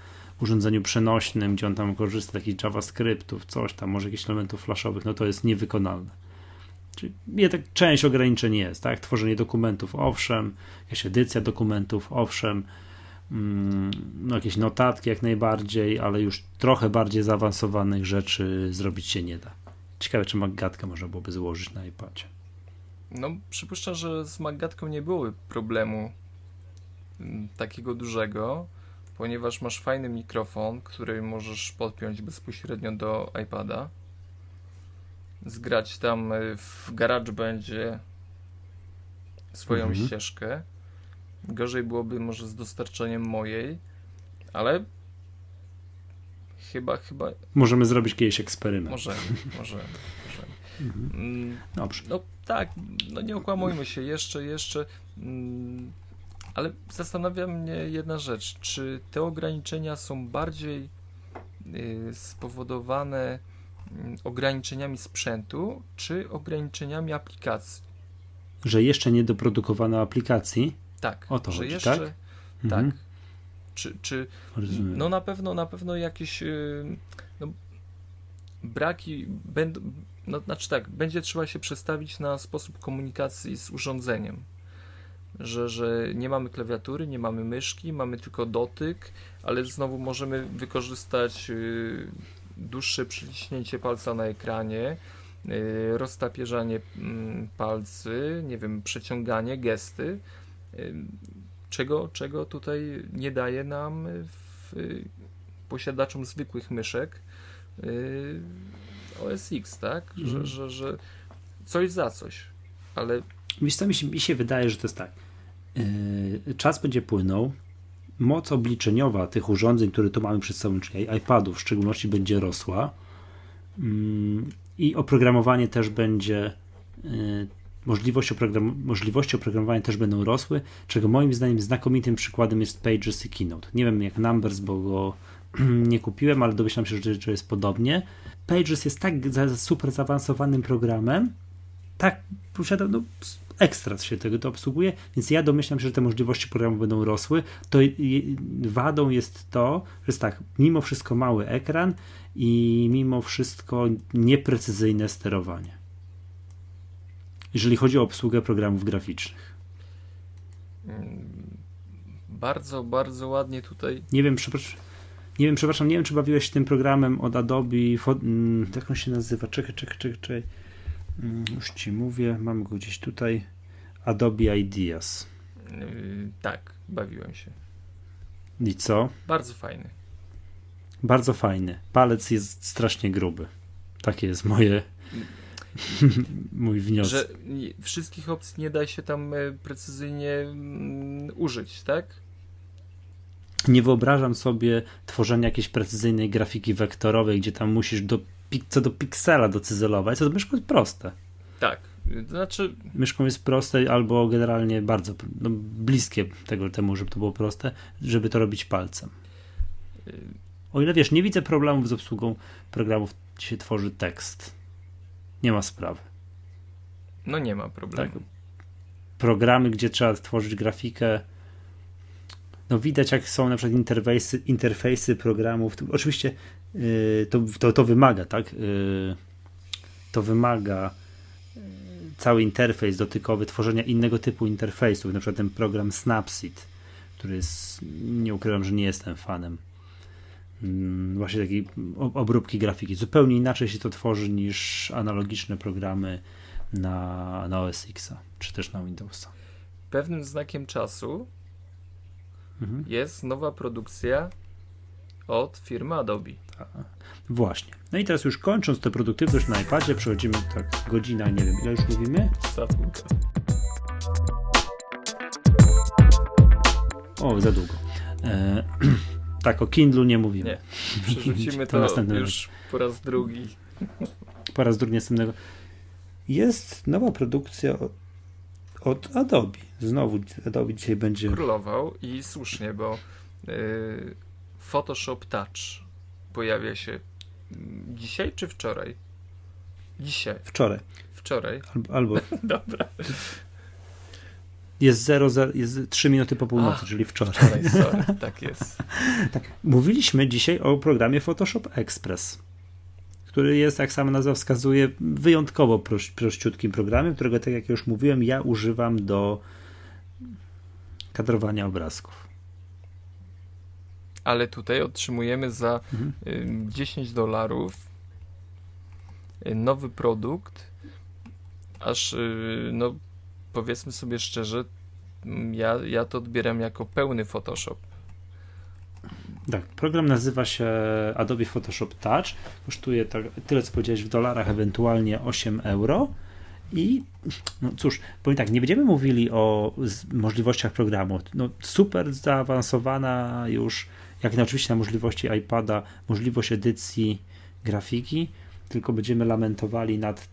urządzeniu przenośnym, gdzie on tam korzysta z takich JavaScriptów, coś tam, może jakichś elementów flashowych, no to jest niewykonalne. Czyli tak część ograniczeń jest, tak? Tworzenie dokumentów, owszem, jakaś edycja dokumentów, owszem, mm, no jakieś notatki jak najbardziej, ale już trochę bardziej zaawansowanych rzeczy zrobić się nie da. Ciekawe, czy Maggatkę można byłoby złożyć na iPadzie. No, przypuszczam, że z Maggatką nie byłoby problemu takiego dużego, ponieważ masz fajny mikrofon, który możesz podpiąć bezpośrednio do iPada zgrać tam y, w będzie swoją mhm. ścieżkę. Gorzej byłoby może z dostarczeniem mojej, ale chyba, chyba... Możemy zrobić kiedyś eksperyment. Możemy, możemy. możemy. Mhm. Mm, Dobrze. No tak, no nie okłamujmy się, jeszcze, jeszcze... Mm, ale zastanawia mnie jedna rzecz, czy te ograniczenia są bardziej y, spowodowane Mm, ograniczeniami sprzętu, czy ograniczeniami aplikacji. Że jeszcze nie doprodukowano aplikacji? Tak. O to że chodzi, jeszcze, tak? Tak. Mhm. Czy, czy no na pewno, na pewno jakieś y, no, braki będą, no, znaczy tak, będzie trzeba się przestawić na sposób komunikacji z urządzeniem. Że, że nie mamy klawiatury, nie mamy myszki, mamy tylko dotyk, ale znowu możemy wykorzystać y, dłuższe przyciśnięcie palca na ekranie, y, roztapierzanie mm, palcy, nie wiem, przeciąganie, gesty, y, czego, czego tutaj nie daje nam w, posiadaczom zwykłych myszek OS X, tak? Że, mm. że, że coś za coś, ale... Wiesz co, mi się, mi się wydaje, że to jest tak. Yy, czas będzie płynął, moc obliczeniowa tych urządzeń, które tu mamy przed sobą, czyli iPadów w szczególności, będzie rosła mm, i oprogramowanie też będzie, y, możliwości, oprogram możliwości oprogramowania też będą rosły, czego moim zdaniem znakomitym przykładem jest Pages i Keynote. Nie wiem jak Numbers, bo go nie kupiłem, ale domyślam się, że, że jest podobnie. Pages jest tak super zaawansowanym programem, tak posiada no, ekstra się tego to obsługuje, więc ja domyślam się, że te możliwości programu będą rosły. To wadą jest to, że jest tak, mimo wszystko mały ekran i mimo wszystko nieprecyzyjne sterowanie. Jeżeli chodzi o obsługę programów graficznych. Bardzo, bardzo ładnie tutaj. Nie wiem, przepraszam. Nie wiem, przepraszam, nie wiem, czy bawiłeś się tym programem od Adobe. Mm, jak on się nazywa? Czekaj, czekaj, czekaj. czekaj. Mm, już ci mówię, mam go gdzieś tutaj. Adobe Ideas. Yy, tak, bawiłem się. I co? Bardzo fajny. Bardzo fajny. Palec jest strasznie gruby. Takie jest moje mój wniosek. Że wszystkich opcji nie da się tam e, precyzyjnie mm, użyć, tak? Nie wyobrażam sobie tworzenia jakiejś precyzyjnej grafiki wektorowej, gdzie tam musisz do, co do piksela docyzelować, co to myszką jest proste. Tak. Znaczy... Myszką jest proste albo generalnie bardzo no, bliskie tego, temu, żeby to było proste, żeby to robić palcem. O ile wiesz, nie widzę problemów z obsługą programów, gdzie się tworzy tekst. Nie ma sprawy. No nie ma problemu. Tak. Programy, gdzie trzeba tworzyć grafikę, no widać jak są na przykład interfejsy, interfejsy programów. Oczywiście yy, to, to, to wymaga, tak? Yy, to wymaga cały interfejs dotykowy, tworzenia innego typu interfejsów, na przykład ten program Snapseed, który jest, nie ukrywam, że nie jestem fanem mm, właśnie takiej obróbki grafiki. Zupełnie inaczej się to tworzy niż analogiczne programy na, na OS X, czy też na Windowsa. Pewnym znakiem czasu mhm. jest nowa produkcja od firmy Adobe. Tak. Właśnie. No i teraz już kończąc tę produktywność na iPadzie, przechodzimy tak godzina, nie wiem ile już mówimy? O, za długo. E, tak, o Kindlu nie mówimy. Nie, przerzucimy to, to już po raz drugi. Po raz drugi następnego. Jest nowa produkcja od, od Adobe. Znowu Adobe dzisiaj będzie... Królował i słusznie, bo yy, Photoshop Touch pojawia się dzisiaj czy wczoraj? Dzisiaj. Wczoraj. Wczoraj. Albo. albo. Dobra. Jest 0, jest 3 minuty po północy, Ach, czyli wczoraj. Wczoraj, sorry, tak jest. tak. Mówiliśmy dzisiaj o programie Photoshop Express, który jest, jak sama nazwa wskazuje, wyjątkowo proś, prościutkim programem, którego, tak jak już mówiłem, ja używam do kadrowania obrazków. Ale tutaj otrzymujemy za mhm. 10 dolarów y, nowy produkt, aż y, no powiedzmy sobie szczerze, ja, ja to odbieram jako pełny Photoshop. Tak, program nazywa się Adobe Photoshop Touch. Kosztuje tak, tyle, co powiedziałeś w dolarach, ewentualnie 8 euro. I no cóż, powiem tak, nie będziemy mówili o możliwościach programu. No, super zaawansowana już, jak na oczywiście na możliwości iPada, możliwość edycji grafiki, tylko będziemy lamentowali nad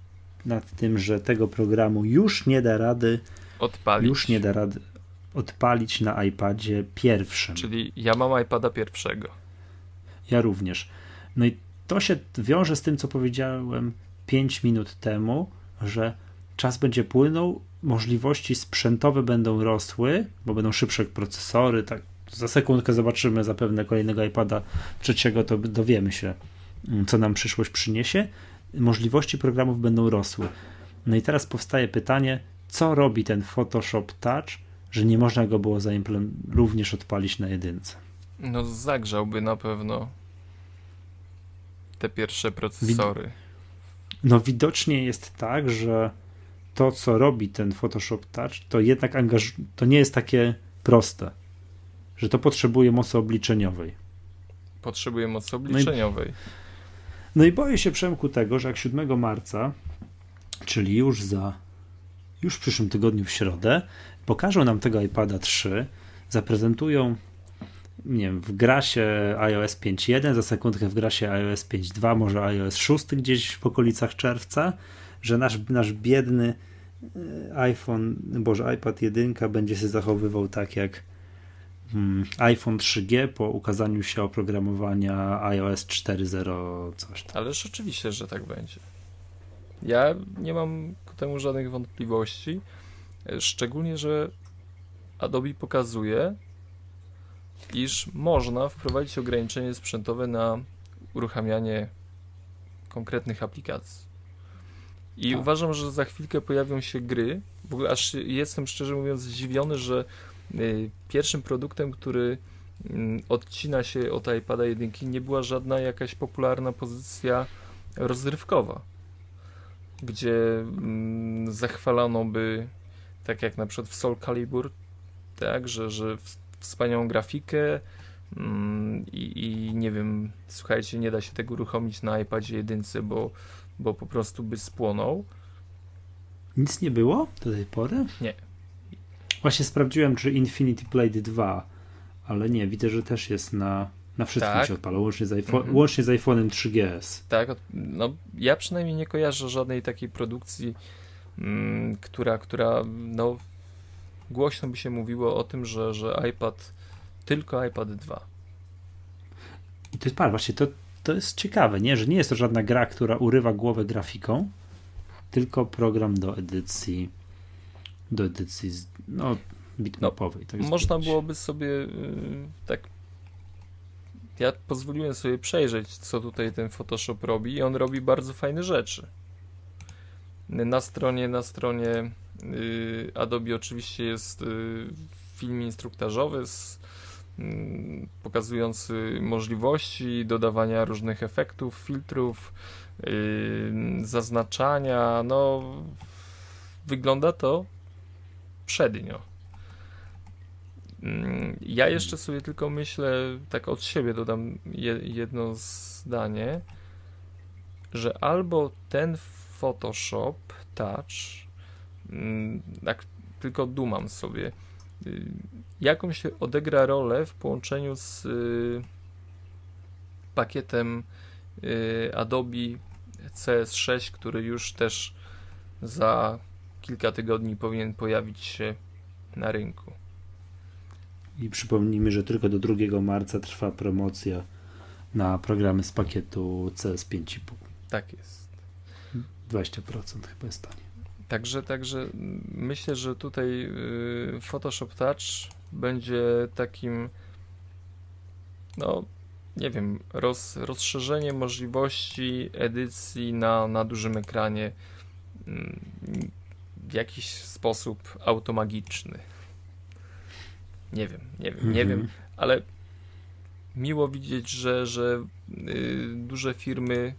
nad tym, że tego programu już nie da rady odpalić. Już nie da rady odpalić na iPadzie pierwszym. Czyli ja mam iPada pierwszego. Ja również. No i to się wiąże z tym, co powiedziałem 5 minut temu, że czas będzie płynął, możliwości sprzętowe będą rosły, bo będą szybsze procesory, tak za sekundkę zobaczymy zapewne kolejnego iPada trzeciego, to dowiemy się, co nam przyszłość przyniesie możliwości programów będą rosły. No i teraz powstaje pytanie, co robi ten Photoshop Touch, że nie można go było również odpalić na jedynce? No zagrzałby na pewno te pierwsze procesory. Wid no widocznie jest tak, że to, co robi ten Photoshop Touch, to jednak angaż to nie jest takie proste, że to potrzebuje mocy obliczeniowej. Potrzebuje mocy obliczeniowej. No i no i boję się Przemku tego, że jak 7 marca, czyli już za już w przyszłym tygodniu w środę, pokażą nam tego iPada 3, zaprezentują nie wiem, w grasie iOS 5.1, za sekundkę w grasie iOS 5.2, może iOS 6 gdzieś w okolicach czerwca, że nasz, nasz biedny e, iPhone, boże, iPad 1 będzie się zachowywał tak jak Hmm, iPhone 3G po ukazaniu się oprogramowania iOS 4.0 coś tam. Ale rzeczywiście, że tak będzie. Ja nie mam ku temu żadnych wątpliwości. Szczególnie, że Adobe pokazuje, iż można wprowadzić ograniczenie sprzętowe na uruchamianie konkretnych aplikacji. I tak. uważam, że za chwilkę pojawią się gry. W ogóle aż jestem szczerze mówiąc zdziwiony, że Y, pierwszym produktem, który mm, odcina się od iPada 1 nie była żadna jakaś popularna pozycja rozrywkowa, gdzie mm, zachwalano by, tak jak na przykład w Soul Calibur, tak, że, że wspaniałą grafikę mm, i, i nie wiem, słuchajcie, nie da się tego uruchomić na iPadzie 1, bo, bo po prostu by spłonął. Nic nie było do tej pory? Nie. Właśnie sprawdziłem, czy Infinity Blade 2, ale nie, widzę, że też jest na, na wszystkim tak. się odpala, łącznie z, iPhone, mm -hmm. łącznie z iPhone'em 3GS. Tak, no ja przynajmniej nie kojarzę żadnej takiej produkcji, która, która no głośno by się mówiło o tym, że, że iPad, tylko iPad 2. I to jest par, właśnie to, to jest ciekawe, nie? że nie jest to żadna gra, która urywa głowę grafiką, tylko program do edycji do edycji no, bitmapowej. No, można byłoby sobie yy, tak ja pozwoliłem sobie przejrzeć, co tutaj ten Photoshop robi i on robi bardzo fajne rzeczy. Na stronie, na stronie yy, Adobe oczywiście jest yy, film instruktażowy z, mm, pokazujący możliwości dodawania różnych efektów, filtrów, yy, zaznaczania. No, wygląda to przednio. Mm, ja jeszcze sobie tylko myślę, tak od siebie dodam jedno zdanie, że albo ten Photoshop Touch, mm, tak tylko dumam sobie, jaką się odegra rolę w połączeniu z pakietem Adobe CS6, który już też za kilka tygodni powinien pojawić się na rynku. I przypomnijmy, że tylko do 2 marca trwa promocja na programy z pakietu CS5,5. Tak jest. 20% chyba jest tanie. Także, także myślę, że tutaj y, Photoshop Touch będzie takim no nie wiem, roz, rozszerzenie możliwości edycji na, na dużym ekranie mm, w jakiś sposób automagiczny. Nie wiem, nie wiem, nie wiem, mhm. ale miło widzieć, że, że y, duże firmy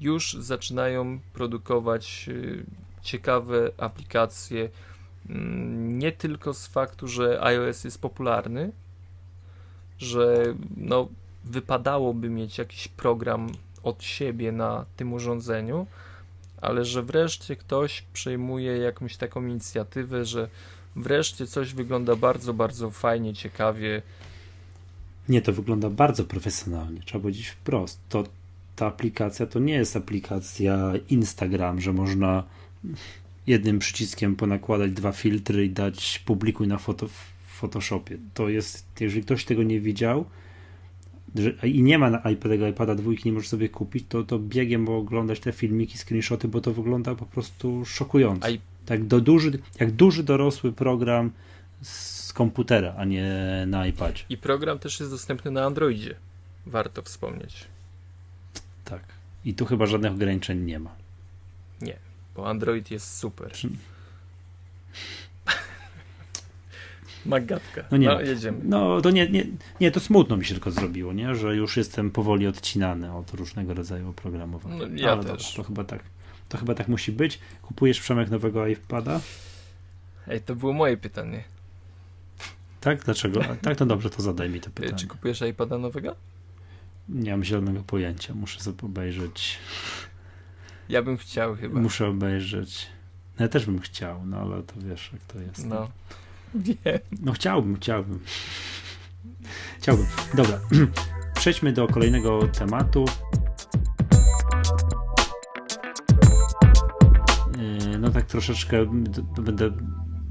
już zaczynają produkować y, ciekawe aplikacje. Y, nie tylko z faktu, że iOS jest popularny, że no, wypadałoby mieć jakiś program od siebie na tym urządzeniu, ale że wreszcie ktoś przejmuje jakąś taką inicjatywę, że wreszcie coś wygląda bardzo, bardzo fajnie, ciekawie. Nie, to wygląda bardzo profesjonalnie, trzeba powiedzieć wprost. To, ta aplikacja to nie jest aplikacja Instagram, że można jednym przyciskiem ponakładać dwa filtry i dać publikuj na foto, w Photoshopie. To jest, jeżeli ktoś tego nie widział, że, i nie ma na iPada, iPada dwójki, nie możesz sobie kupić, to, to biegiem oglądać te filmiki, screenshoty, bo to wygląda po prostu szokująco. I... Tak do duży, jak duży dorosły program z komputera, a nie na iPadzie. I program też jest dostępny na Androidzie. Warto wspomnieć. I tu chyba żadnych ograniczeń nie ma. Nie, bo Android jest super. Magatka. No nie, no, jedziemy. No to nie, nie, nie, to smutno mi się tylko zrobiło, nie? że już jestem powoli odcinany od różnego rodzaju oprogramowania. No, ja Ale też. to chyba tak. To chyba tak musi być. Kupujesz Przemek nowego iPada? Ej, to było moje pytanie. Tak? Dlaczego? Tak, to dobrze, to zadaj mi to pytanie. Czy kupujesz iPada nowego? Nie mam zielonego pojęcia. Muszę sobie obejrzeć. Ja bym chciał chyba. Muszę obejrzeć. No ja też bym chciał, no ale to wiesz, jak to jest. No. Wiem. No chciałbym, chciałbym. Chciałbym. Dobra, przejdźmy do kolejnego tematu. Yy, no tak troszeczkę to będę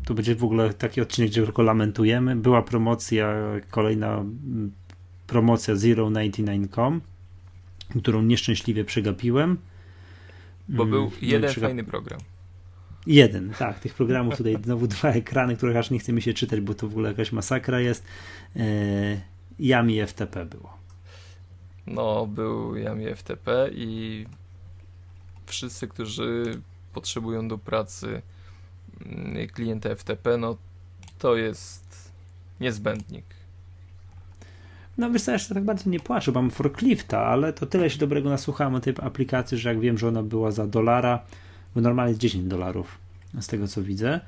to będzie w ogóle taki odcinek, gdzie tylko lamentujemy. Była promocja, kolejna mm, promocja Zero99.com, którą nieszczęśliwie przegapiłem. Bo był mm, no jeden fajny program. Jeden, tak. Tych programów tutaj znowu dwa ekrany, których aż nie chce mi się czytać, bo to w ogóle jakaś masakra jest. Yy, Yami FTP było. No, był Yami FTP i wszyscy, którzy potrzebują do pracy mm, klienta FTP, no to jest niezbędnik. No wiesz co, tak bardzo nie płaczę, mam forklifta, ale to tyle się dobrego nasłuchałem o tej aplikacji, że jak wiem, że ona była za dolara, bo normalnie jest 10 dolarów z tego co widzę,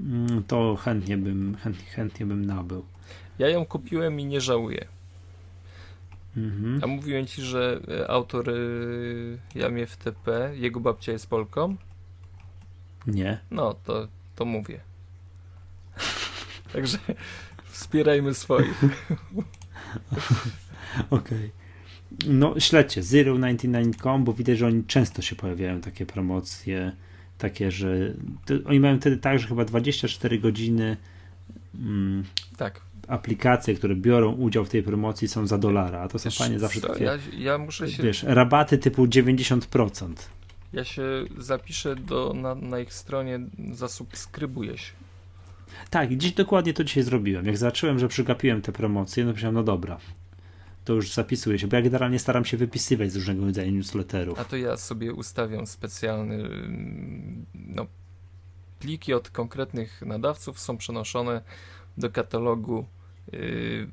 mm, to chętnie bym, chętnie, chętnie bym nabył. Ja ją kupiłem i nie żałuję. Mhm. A mówiłem ci, że e, autor y, Jamie FTP, jego babcia jest Polką? Nie. No, to, to mówię. Także wspierajmy swoich. Okej. Okay. No, śledźcie Zero99.com, bo widać, że oni często się pojawiają takie promocje, takie, że to, oni mają wtedy tak, że chyba 24 godziny mm, tak. aplikacje, które biorą udział w tej promocji są za dolara, a to są fajnie zawsze takie ja, ja muszę się... wiesz, rabaty typu 90%. Ja się zapiszę do, na, na ich stronie, zasubskrybuję się. Tak, dziś dokładnie to dzisiaj zrobiłem. Jak zobaczyłem, że przygapiłem te promocje, no myślałem, no dobra, to już zapisuję się, bo ja generalnie staram się wypisywać z różnego rodzaju newsletterów. A to ja sobie ustawiam specjalny, mm, no, pliki od konkretnych nadawców są przenoszone do katalogu yy,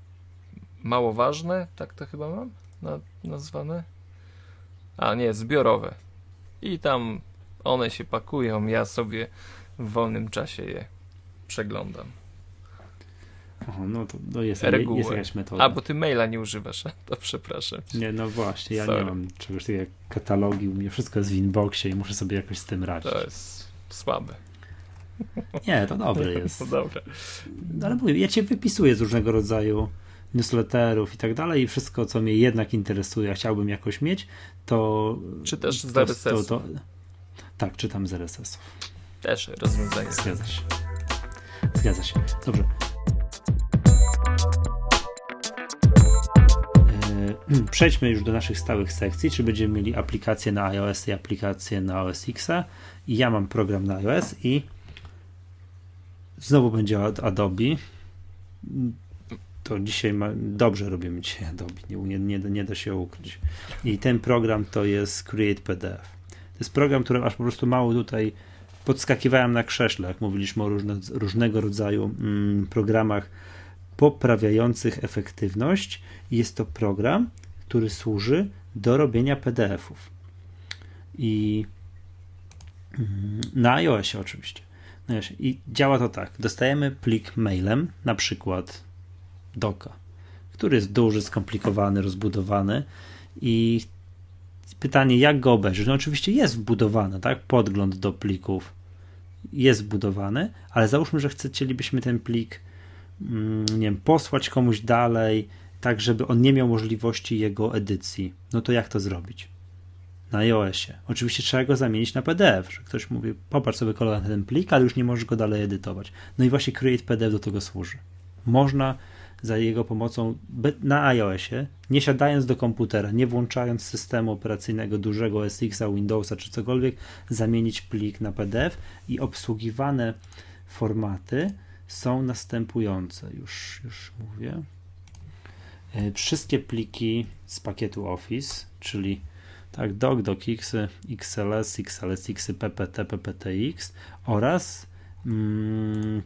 mało ważne, tak to chyba mam na, nazwane? A nie, zbiorowe. I tam one się pakują, ja sobie w wolnym czasie je przeglądam. Aha, no to, to jest, Reguły. jest jakaś metoda. A, bo ty maila nie używasz, to przepraszam. Nie, no właśnie, ja Sorry. nie mam czegoś takiego jak katalogi, u mnie wszystko jest w inboxie i muszę sobie jakoś z tym radzić. To jest słabe. Nie, to dobre jest. No dobra. Ale mówię, ja cię wypisuję z różnego rodzaju newsletterów i tak dalej i wszystko, co mnie jednak interesuje, a chciałbym jakoś mieć, to... Czy też z to, RSS-u. to, to, Tak, czytam z RSS-ów. Też rozwiązanie. Zgadza się. Zgadza się. Dobrze. E, Przejdźmy już do naszych stałych sekcji, czy będziemy mieli aplikacje na iOS i aplikacje na OS X. I ja mam program na iOS i znowu będzie od Adobe. To dzisiaj ma, dobrze robimy dzisiaj Adobe, nie, nie, nie da się ukryć. I ten program to jest Create PDF. To jest program, który aż po prostu mało tutaj podskakiwałem na krześle, jak mówiliśmy o różne, różnego rodzaju mm, programach poprawiających efektywność. Jest to program, który służy do robienia PDF-ów. I mm, na iOSie oczywiście. I działa to tak. Dostajemy plik mailem, na przykład doka, który jest duży, skomplikowany, rozbudowany i pytanie, jak go obejrzeć? No oczywiście jest wbudowany, tak? Podgląd do plików jest wbudowany, ale załóżmy, że chcielibyśmy ten plik mm, nie wiem, posłać komuś dalej, tak żeby on nie miał możliwości jego edycji. No to jak to zrobić? Na iOSie. Oczywiście trzeba go zamienić na PDF, że ktoś mówi, popatrz sobie kolor na ten plik, ale już nie możesz go dalej edytować. No i właśnie Create PDF do tego służy. Można za jego pomocą na iOSie, nie siadając do komputera, nie włączając systemu operacyjnego dużego SX-a, Windowsa czy cokolwiek, zamienić plik na PDF i obsługiwane formaty są następujące. Już, już mówię. Wszystkie pliki z pakietu Office, czyli tak, doc, docx, XLS, XLSX, PPT, PPTX oraz mm,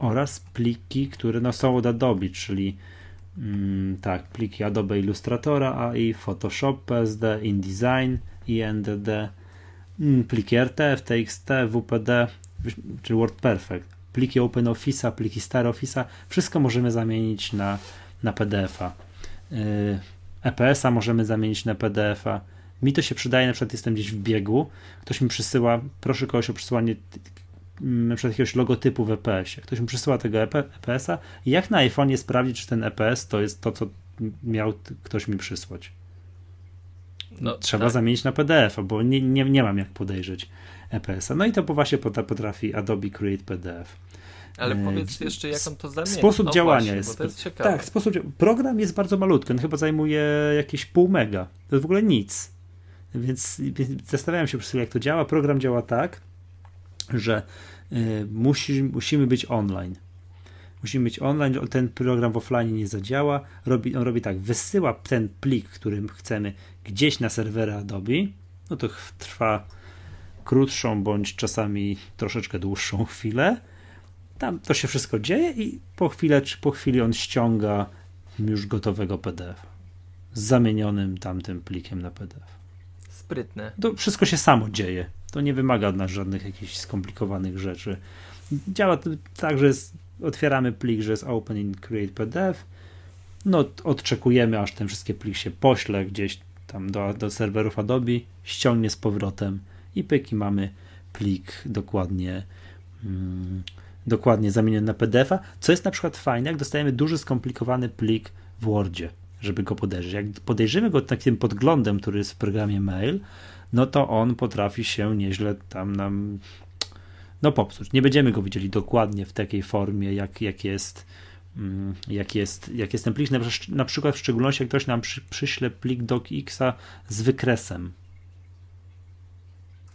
oraz pliki, które no, są od Adobe, czyli mm, tak, pliki Adobe Illustratora AI, Photoshop PSD, InDesign, INDD, mm, pliki RTF, TXT, WPD, czy WordPerfect, pliki OpenOffice'a, pliki StarOffice'a, wszystko możemy zamienić na, na PDF-a. Yy, EPS-a możemy zamienić na PDF-a. Mi to się przydaje, na przykład jestem gdzieś w biegu, ktoś mi przysyła, proszę kogoś o przysłanie na przykład jakiegoś logotypu w EPS-ie. Ktoś mi przysyła tego EPS-a i jak na iPhone'ie sprawdzić, czy ten EPS to jest to, co miał ktoś mi przysłać. No, Trzeba tak. zamienić na PDF, bo nie, nie, nie mam jak podejrzeć EPS-a. No i to właśnie potrafi Adobe Create PDF. Ale e, powiedz jeszcze, jak on to zamieni. Sposób no działania właśnie, jest. jest tak, sposób Program jest bardzo malutki, on chyba zajmuje jakieś pół mega. To jest w ogóle nic. Więc, więc zastanawiałem się przez chwilę, jak to działa. Program działa tak, że y, musi, musimy być online. Musimy być online, ten program w offline nie zadziała. Robi, on robi tak, wysyła ten plik, którym chcemy gdzieś na serwery Adobe. No to trwa krótszą bądź czasami troszeczkę dłuższą chwilę. Tam to się wszystko dzieje i po chwilę czy po chwili on ściąga już gotowego PDF z zamienionym tamtym plikiem na PDF. Sprytne. To wszystko się samo dzieje. To nie wymaga od nas żadnych jakichś skomplikowanych rzeczy. Działa tak, że jest, otwieramy plik, że jest Open in Create PDF. No, odczekujemy, aż ten wszystkie plik się pośle gdzieś tam do, do serwerów Adobe, ściągnie z powrotem i pyki mamy plik dokładnie mm, dokładnie zamieniony na PDF-a, co jest na przykład fajne, jak dostajemy duży, skomplikowany plik w Wordzie, żeby go podejrzeć. Jak podejrzymy go takim podglądem, który jest w programie mail, no to on potrafi się nieźle tam nam no popsuć. Nie będziemy go widzieli dokładnie w takiej formie, jak, jak jest mm, jak jest, jak jest ten plik, na przykład w szczególności jak ktoś nam przy, przyśle plik docx z wykresem,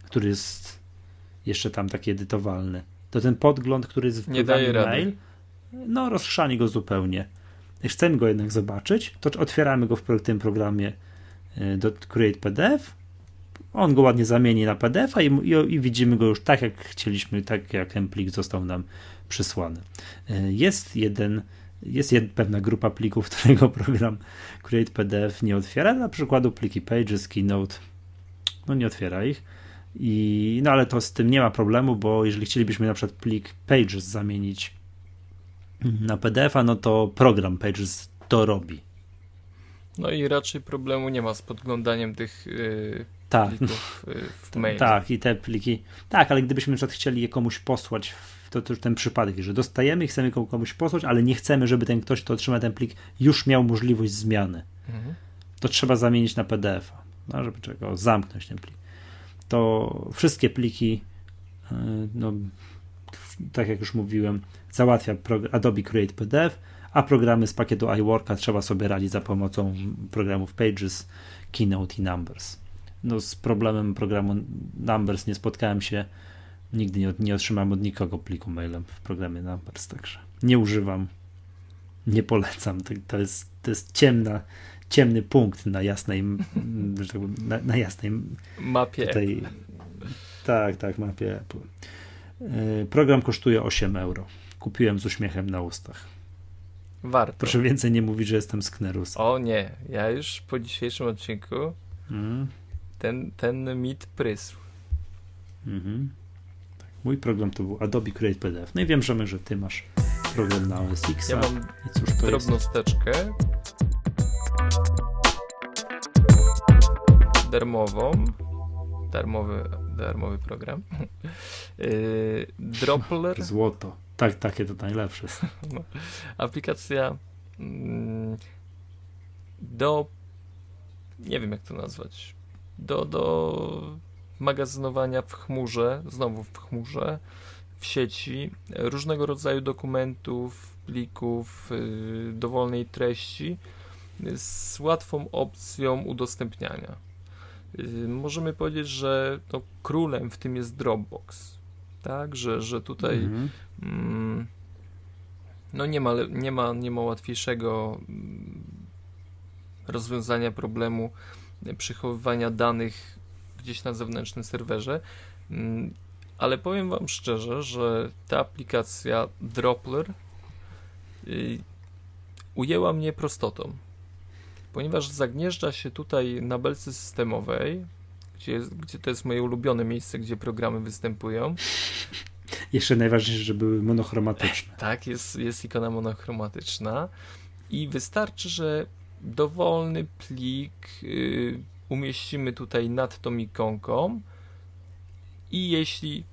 który jest jeszcze tam taki edytowalny, to ten podgląd, który jest w Nie daje mail, no rozchrzani go zupełnie. Chcemy go jednak zobaczyć, to otwieramy go w tym programie y, do Create PDF on go ładnie zamieni na PDF-a i, i, i, widzimy go już tak, jak chcieliśmy, tak jak ten plik został nam przysłany. E, jest jeden, jest jedna pewna grupa plików, którego program Create PDF nie otwiera, na przykład pliki Pages, Keynote, no nie otwiera ich. I, no ale to z tym nie ma problemu, bo jeżeli chcielibyśmy na przykład plik Pages zamienić na PDF-a, no to program Pages to robi. No i raczej problemu nie ma z podglądaniem tych yy, tak. plików yy, w mail. Tak, i te pliki. Tak, ale gdybyśmy na przykład chcieli je komuś posłać, to, to już ten przypadek, że dostajemy i chcemy komuś posłać, ale nie chcemy, żeby ten ktoś, kto otrzyma ten plik, już miał możliwość zmiany. Mhm. To trzeba zamienić na PDF-a, no, żeby czego zamknąć ten plik. To wszystkie pliki, yy, no, tak jak już mówiłem, załatwia Adobe Create PDF, a programy z pakietu iWorka trzeba sobie radzić za pomocą programów Pages, Keynote i Numbers. No z problemem programu Numbers nie spotkałem się, nigdy nie, nie otrzymałem od nikogo pliku mailem w programie Numbers, także nie używam, nie polecam. To, to, jest, to jest ciemna, ciemny punkt na jasnej, tak na, na jasnej mapie. Tutaj, tak, tak, mapie Apple. E, program kosztuje 8 euro. Kupiłem z uśmiechem na ustach. Warto. Proszę więcej nie mówić, że jestem Sknerus. O nie, ja już po dzisiejszym odcinku mm. ten, ten mit prysł. Mhm. Tak, mój program to był Adobe Create PDF. No i wiem, że, że ty masz program na OS X. Ja mam I cóż to drobną jest? steczkę darmową. Darmowy, darmowy program. Yy, Dropler. Złoto. Tak, takie to najlepsze. No. Aplikacja mm, do nie wiem jak to nazwać do, do magazynowania w chmurze, znowu w chmurze, w sieci różnego rodzaju dokumentów, plików, yy, dowolnej treści z łatwą opcją udostępniania. Yy, możemy powiedzieć, że no, królem w tym jest Dropbox tak, że, że tutaj mhm. mm, no nie ma, nie, ma, nie ma łatwiejszego mm, rozwiązania problemu przechowywania danych gdzieś na zewnętrznym serwerze, mm, ale powiem Wam szczerze, że ta aplikacja Dropler y, ujęła mnie prostotą, ponieważ zagnieżdża się tutaj na belce systemowej, gdzie, gdzie to jest moje ulubione miejsce, gdzie programy występują. Jeszcze najważniejsze, żeby były monochromatyczne. Tak, jest, jest ikona monochromatyczna i wystarczy, że dowolny plik y, umieścimy tutaj nad tą ikonką i jeśli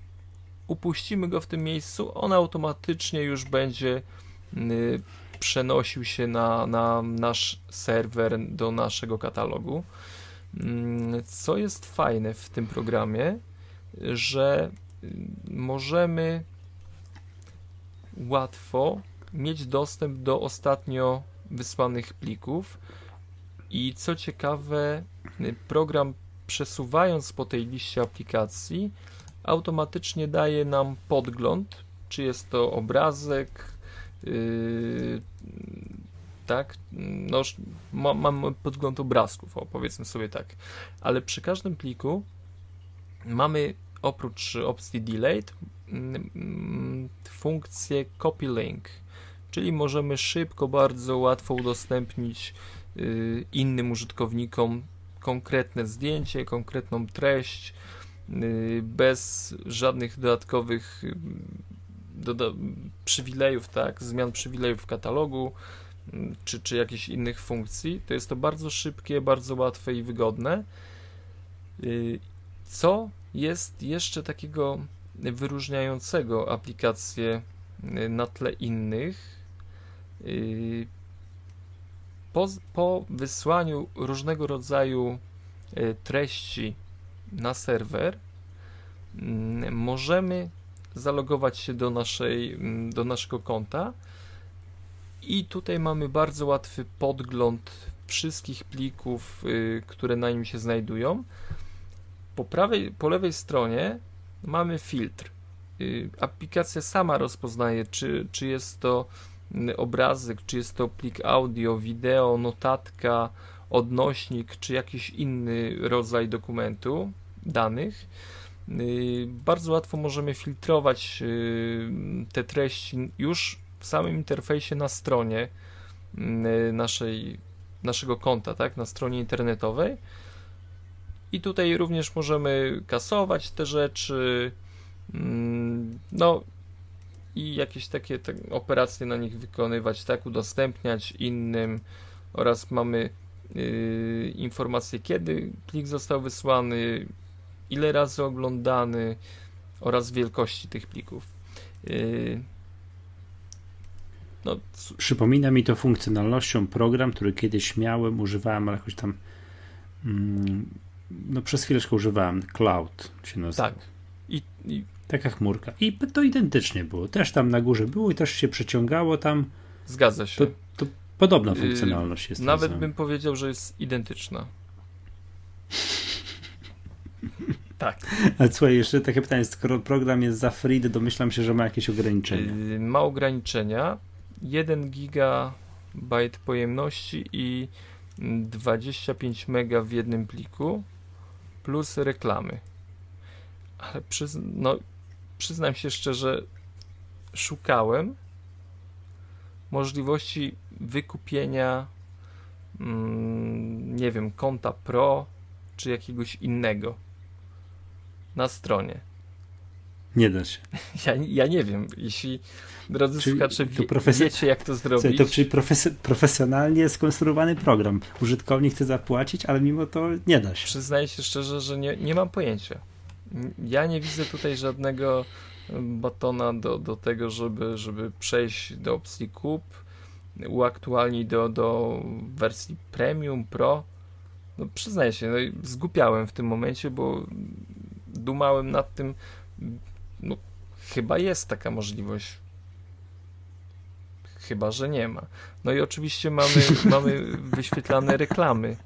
upuścimy go w tym miejscu, on automatycznie już będzie y, przenosił się na, na nasz serwer do naszego katalogu. Mm, co jest fajne w tym programie, że możemy łatwo mieć dostęp do ostatnio wysłanych plików. I co ciekawe, program przesuwając po tej liście aplikacji automatycznie daje nam podgląd, czy jest to obrazek, yy, tak? No, ma, mam podgląd obrazków, powiedzmy sobie tak. Ale przy każdym pliku mamy oprócz opcji delayed mm, funkcję copy link, czyli możemy szybko, bardzo łatwo udostępnić y, innym użytkownikom konkretne zdjęcie, konkretną treść, y, bez żadnych dodatkowych y, przywilejów, tak, zmian przywilejów w katalogu, czy, czy jakichś innych funkcji, to jest to bardzo szybkie, bardzo łatwe i wygodne. Y, co jest jeszcze takiego wyróżniającego aplikację y, na tle innych? Y, po, po wysłaniu różnego rodzaju treści na serwer, możemy zalogować się do, naszej, do naszego konta i tutaj mamy bardzo łatwy podgląd wszystkich plików, y, które na nim się znajdują. Po, prawej, po lewej stronie mamy filtr. Y, aplikacja sama rozpoznaje, czy, czy jest to y, obrazek, czy jest to plik audio, wideo, notatka, odnośnik, czy jakiś inny rodzaj dokumentu, danych. Bardzo łatwo możemy filtrować te treści już w samym interfejsie na stronie mm, naszej, naszego konta, tak, na stronie internetowej. I tutaj również możemy kasować te rzeczy, mm, no i jakieś takie operacje na nich wykonywać, tak, udostępniać innym oraz mamy yy, informacje, kiedy plik został wysłany, ile razy oglądany oraz wielkości tych plików. Yy, no, Przypomina mi to funkcjonalnością program, który kiedyś miałem, używałem, ale jakoś tam mm, no przez chwileczkę używałem. Cloud się nazywa. Tak. I, I, Taka chmurka. I to identycznie było. Też tam na górze było i też się przeciągało tam. Zgadza się. To, to podobna y, funkcjonalność jest. Nawet bym powiedział, że jest identyczna. tak. A słuchaj, jeszcze takie pytanie, skoro program jest za free, domyślam się, że ma jakieś ograniczenia. Yy, ma ograniczenia. 1 gigabajt pojemności i 25 mega w jednym pliku plus reklamy. Ale przyzn no, przyznam się szczerze, szukałem możliwości wykupienia mm, nie wiem, konta Pro czy jakiegoś innego na stronie. Nie da się. Ja, ja nie wiem. Jeśli drodzy czyli słuchacze wie, wiecie, jak to zrobić. To czyli profes profesjonalnie skonstruowany program. Użytkownik chce zapłacić, ale mimo to nie da się. Przyznaję się szczerze, że nie, nie mam pojęcia. Ja nie widzę tutaj żadnego batona do, do tego, żeby, żeby przejść do opcji kup, uaktualnić do, do wersji premium, pro. No przyznaję się, no, zgupiałem w tym momencie, bo dumałem nad tym, no, chyba jest taka możliwość. Chyba, że nie ma. No i oczywiście mamy, mamy wyświetlane reklamy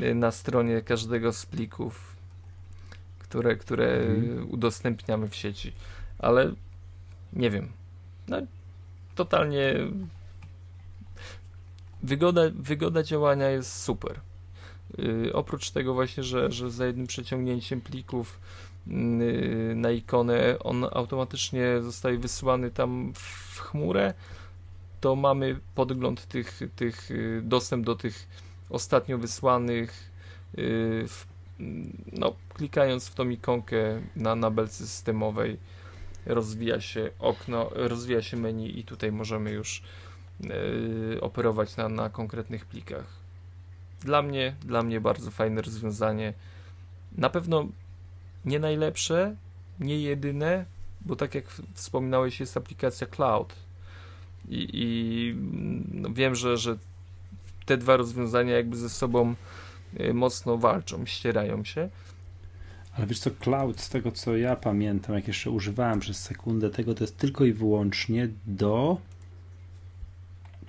y, na stronie każdego z plików, które, które mhm. udostępniamy w sieci. Ale nie wiem. No, totalnie wygoda, wygoda działania jest super. Yy, oprócz tego właśnie, że, że za jednym przeciągnięciem plików Y, na ikonę, on automatycznie zostaje wysłany tam w chmurę, to mamy podgląd tych, tych y, dostęp do tych ostatnio wysłanych y, w, no, klikając w tą ikonkę na, na belce systemowej rozwija się okno, rozwija się menu i tutaj możemy już operować na, na konkretnych plikach. Dla mnie, dla mnie bardzo fajne rozwiązanie. Na pewno nie najlepsze, nie jedyne, bo tak jak wspominałeś, jest aplikacja Cloud. I, i no wiem, że, że te dwa rozwiązania jakby ze sobą y, mocno walczą, ścierają się. Ale wiesz co, Cloud, z tego co ja pamiętam, jak jeszcze używałem przez sekundę tego, to jest tylko i wyłącznie do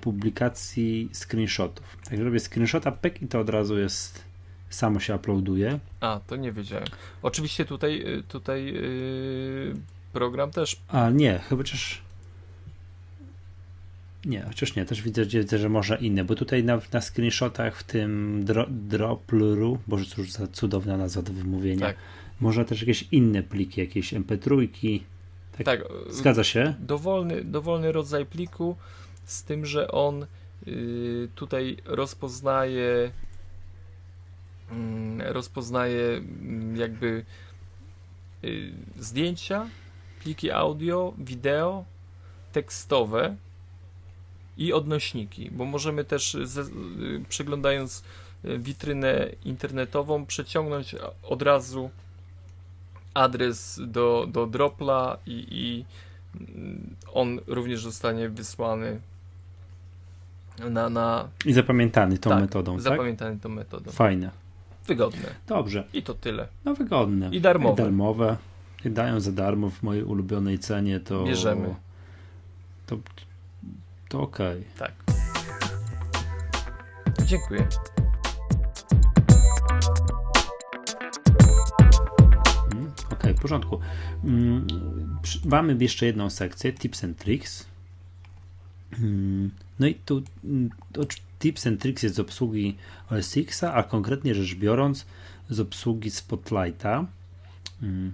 publikacji screenshotów. Jak robię screenshota, pek i to od razu jest samo się uploaduje. A, to nie wiedziałem. Oczywiście tutaj, y, tutaj yy, program też. A nie, chyba chociaż. Nie, chociaż nie, też widzę, widzę że może inne, bo tutaj na, na screenshotach w tym dro, Droplu, boże cóż za cudowna nazwa do wymówienia, tak. można też jakieś inne pliki, jakieś mp3. Tak, tak, zgadza się? Dowolny, dowolny rodzaj pliku, z tym, że on yy, tutaj rozpoznaje Mm, rozpoznaje mm, jakby y, zdjęcia, pliki audio, wideo, tekstowe i odnośniki, bo możemy też y, przeglądając y, witrynę internetową przeciągnąć od razu adres do, do Dropla i, i mm, on również zostanie wysłany na, na... I zapamiętany tą tak, metodą, tak? zapamiętany tą metodą. Fajne. Wygodne. Dobrze. I to tyle. No wygodne. I darmowe. I darmowe. I dają za darmo w mojej ulubionej cenie, to... Bierzemy. To, to okej. Okay. Tak. Dziękuję. Mm, okej, okay, w porządku. Mm, mamy jeszcze jedną sekcję, tips and tricks. Mm, no i tu tips and tricks jest z obsługi OS X, a konkretnie rzecz biorąc z obsługi Spotlighta. Mm,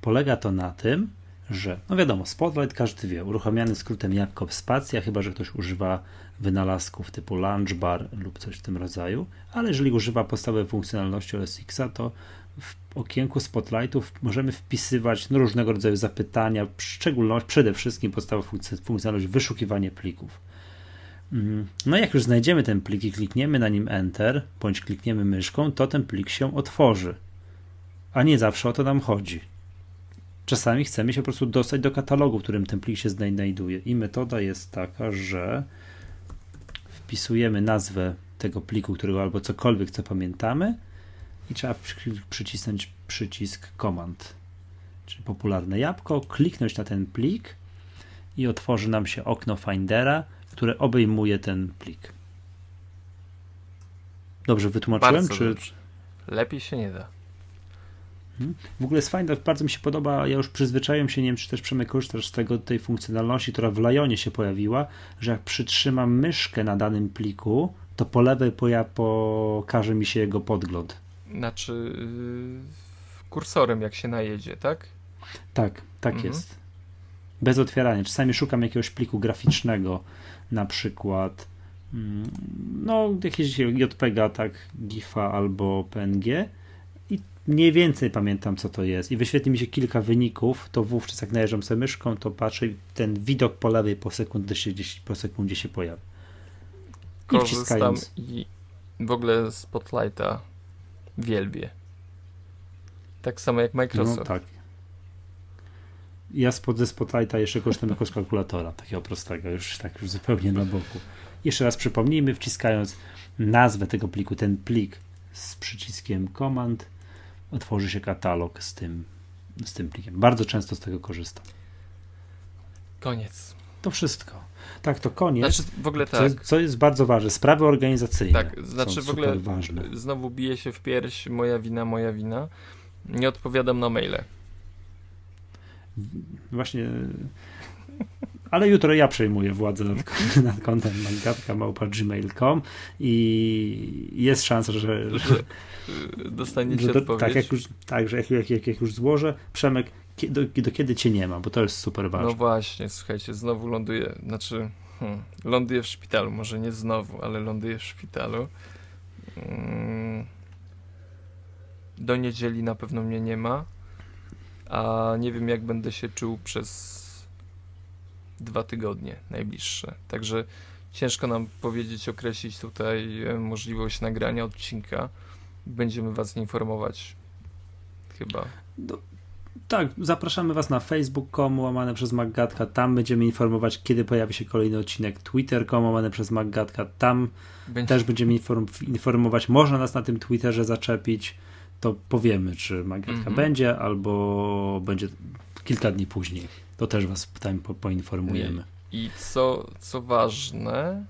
polega to na tym, że, no wiadomo, Spotlight każdy wie, uruchamiany skrótem jabłko spacja, chyba że ktoś używa wynalazków typu Launch Bar lub coś w tym rodzaju, ale jeżeli używa podstawowej funkcjonalności OS X, to w okienku Spotlightów możemy wpisywać no, różnego rodzaju zapytania, w szczególności przede wszystkim podstawowa funkcjonalność wyszukiwanie plików. Mm, no jak już znajdziemy ten plik i klikniemy na nim Enter, bądź klikniemy myszką, to ten plik się otworzy. A nie zawsze o to nam chodzi. Czasami chcemy się po prostu dostać do katalogu, w którym ten plik się znajduje. I metoda jest taka, że wpisujemy nazwę tego pliku, którego albo cokolwiek, co pamiętamy, i trzeba przycisnąć przycisk Command, czyli popularne jabłko, kliknąć na ten plik i otworzy nam się okno Findera, które obejmuje ten plik. Dobrze wytłumaczyłem? Bardzo czy... Dobrze. Lepiej się nie da. Mhm. W ogóle jest fajne, bardzo mi się podoba, ja już przyzwyczaiłem się, nie wiem czy też Przemek korzystasz z tego, tej funkcjonalności, która w Lionie się pojawiła, że jak przytrzymam myszkę na danym pliku, to po lewej poja pokaże mi się jego podgląd. Znaczy yy, kursorem jak się najedzie, tak? Tak, tak mhm. jest. Bez otwierania. Czasami szukam jakiegoś pliku graficznego, na przykład mm, no jakieś JPEGa, tak, GIFa albo PNG mniej więcej pamiętam co to jest i wyświetli mi się kilka wyników, to wówczas jak najeżdżam sobie myszką, to patrzę ten widok po lewej po sekundzie się, po sekundzie się pojawia. I Korzystam i w ogóle Spotlighta wielbię. Tak samo jak Microsoft. No tak. Ja spod ze Spotlighta jeszcze korzystam jako z kalkulatora, takiego prostego, już tak już zupełnie na boku. Jeszcze raz przypomnijmy, wciskając nazwę tego pliku, ten plik z przyciskiem Command, otworzy się katalog z tym, z tym plikiem. Bardzo często z tego korzystam. Koniec. To wszystko. Tak, to koniec. Znaczy, w ogóle tak. Co jest, co jest bardzo ważne, sprawy organizacyjne. Tak, znaczy w ogóle ważne. znowu bije się w pierś, moja wina, moja wina. Nie odpowiadam na maile. Właśnie. Ale jutro ja przejmuję władzę nad, nad kontem magatka.gmail.com i jest szansa, że, że dostaniecie że do, odpowiedź. Tak, jak już, tak, że jak, jak, jak, jak już złożę, Przemek, do, do, kiedy cię nie ma, bo to jest super ważne. No właśnie, słuchajcie, znowu ląduję, znaczy hmm, ląduję w szpitalu, może nie znowu, ale ląduję w szpitalu. Hmm, do niedzieli na pewno mnie nie ma a nie wiem jak będę się czuł przez dwa tygodnie najbliższe. Także ciężko nam powiedzieć, określić tutaj e, możliwość nagrania odcinka. Będziemy Was informować chyba. Do, tak, zapraszamy Was na facebook.com łamane przez Maggatka. Tam będziemy informować, kiedy pojawi się kolejny odcinek. Twitter.com łamane przez Maggatka. Tam Będzie... też będziemy inform informować. Można nas na tym Twitterze zaczepić to powiemy, czy Magnetka mhm. będzie, albo będzie kilka dni później. To też Was tam po, poinformujemy. I, co, co ważne,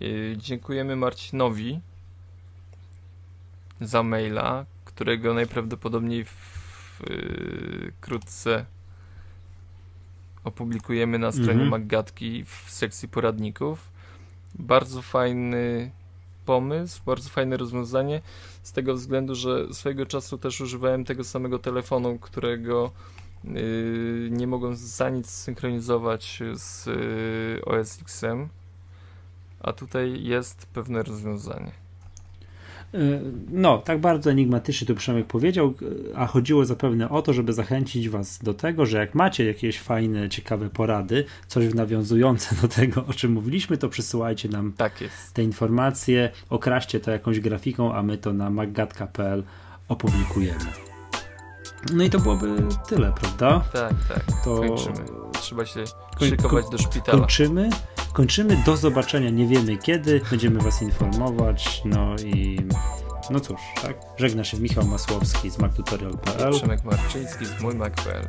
yy, dziękujemy Marcinowi za maila, którego najprawdopodobniej wkrótce yy, opublikujemy na stronie mhm. Maggatki w sekcji poradników. Bardzo fajny pomysł, bardzo fajne rozwiązanie, z tego względu, że swojego czasu też używałem tego samego telefonu, którego yy, nie mogłem za nic synchronizować z yy, OS X-em, a tutaj jest pewne rozwiązanie. Y, no, tak bardzo enigmatycznie to Przemek powiedział, a chodziło zapewne o to, żeby zachęcić Was do tego, że jak macie jakieś fajne, ciekawe porady, coś nawiązujące do tego, o czym mówiliśmy, to przysyłajcie nam tak te informacje, okraście to jakąś grafiką, a my to na maggatka.pl opublikujemy. No i to byłoby tyle, prawda? Tak, tak. To... Kończymy. Trzeba się szykować do szpitala. Kończymy. Kończymy. Do zobaczenia. Nie wiemy kiedy. Będziemy Was informować. No i no cóż, tak? Żegna się Michał Masłowski z MacTutorial.pl Przemek Marczyński z mój Mac.pl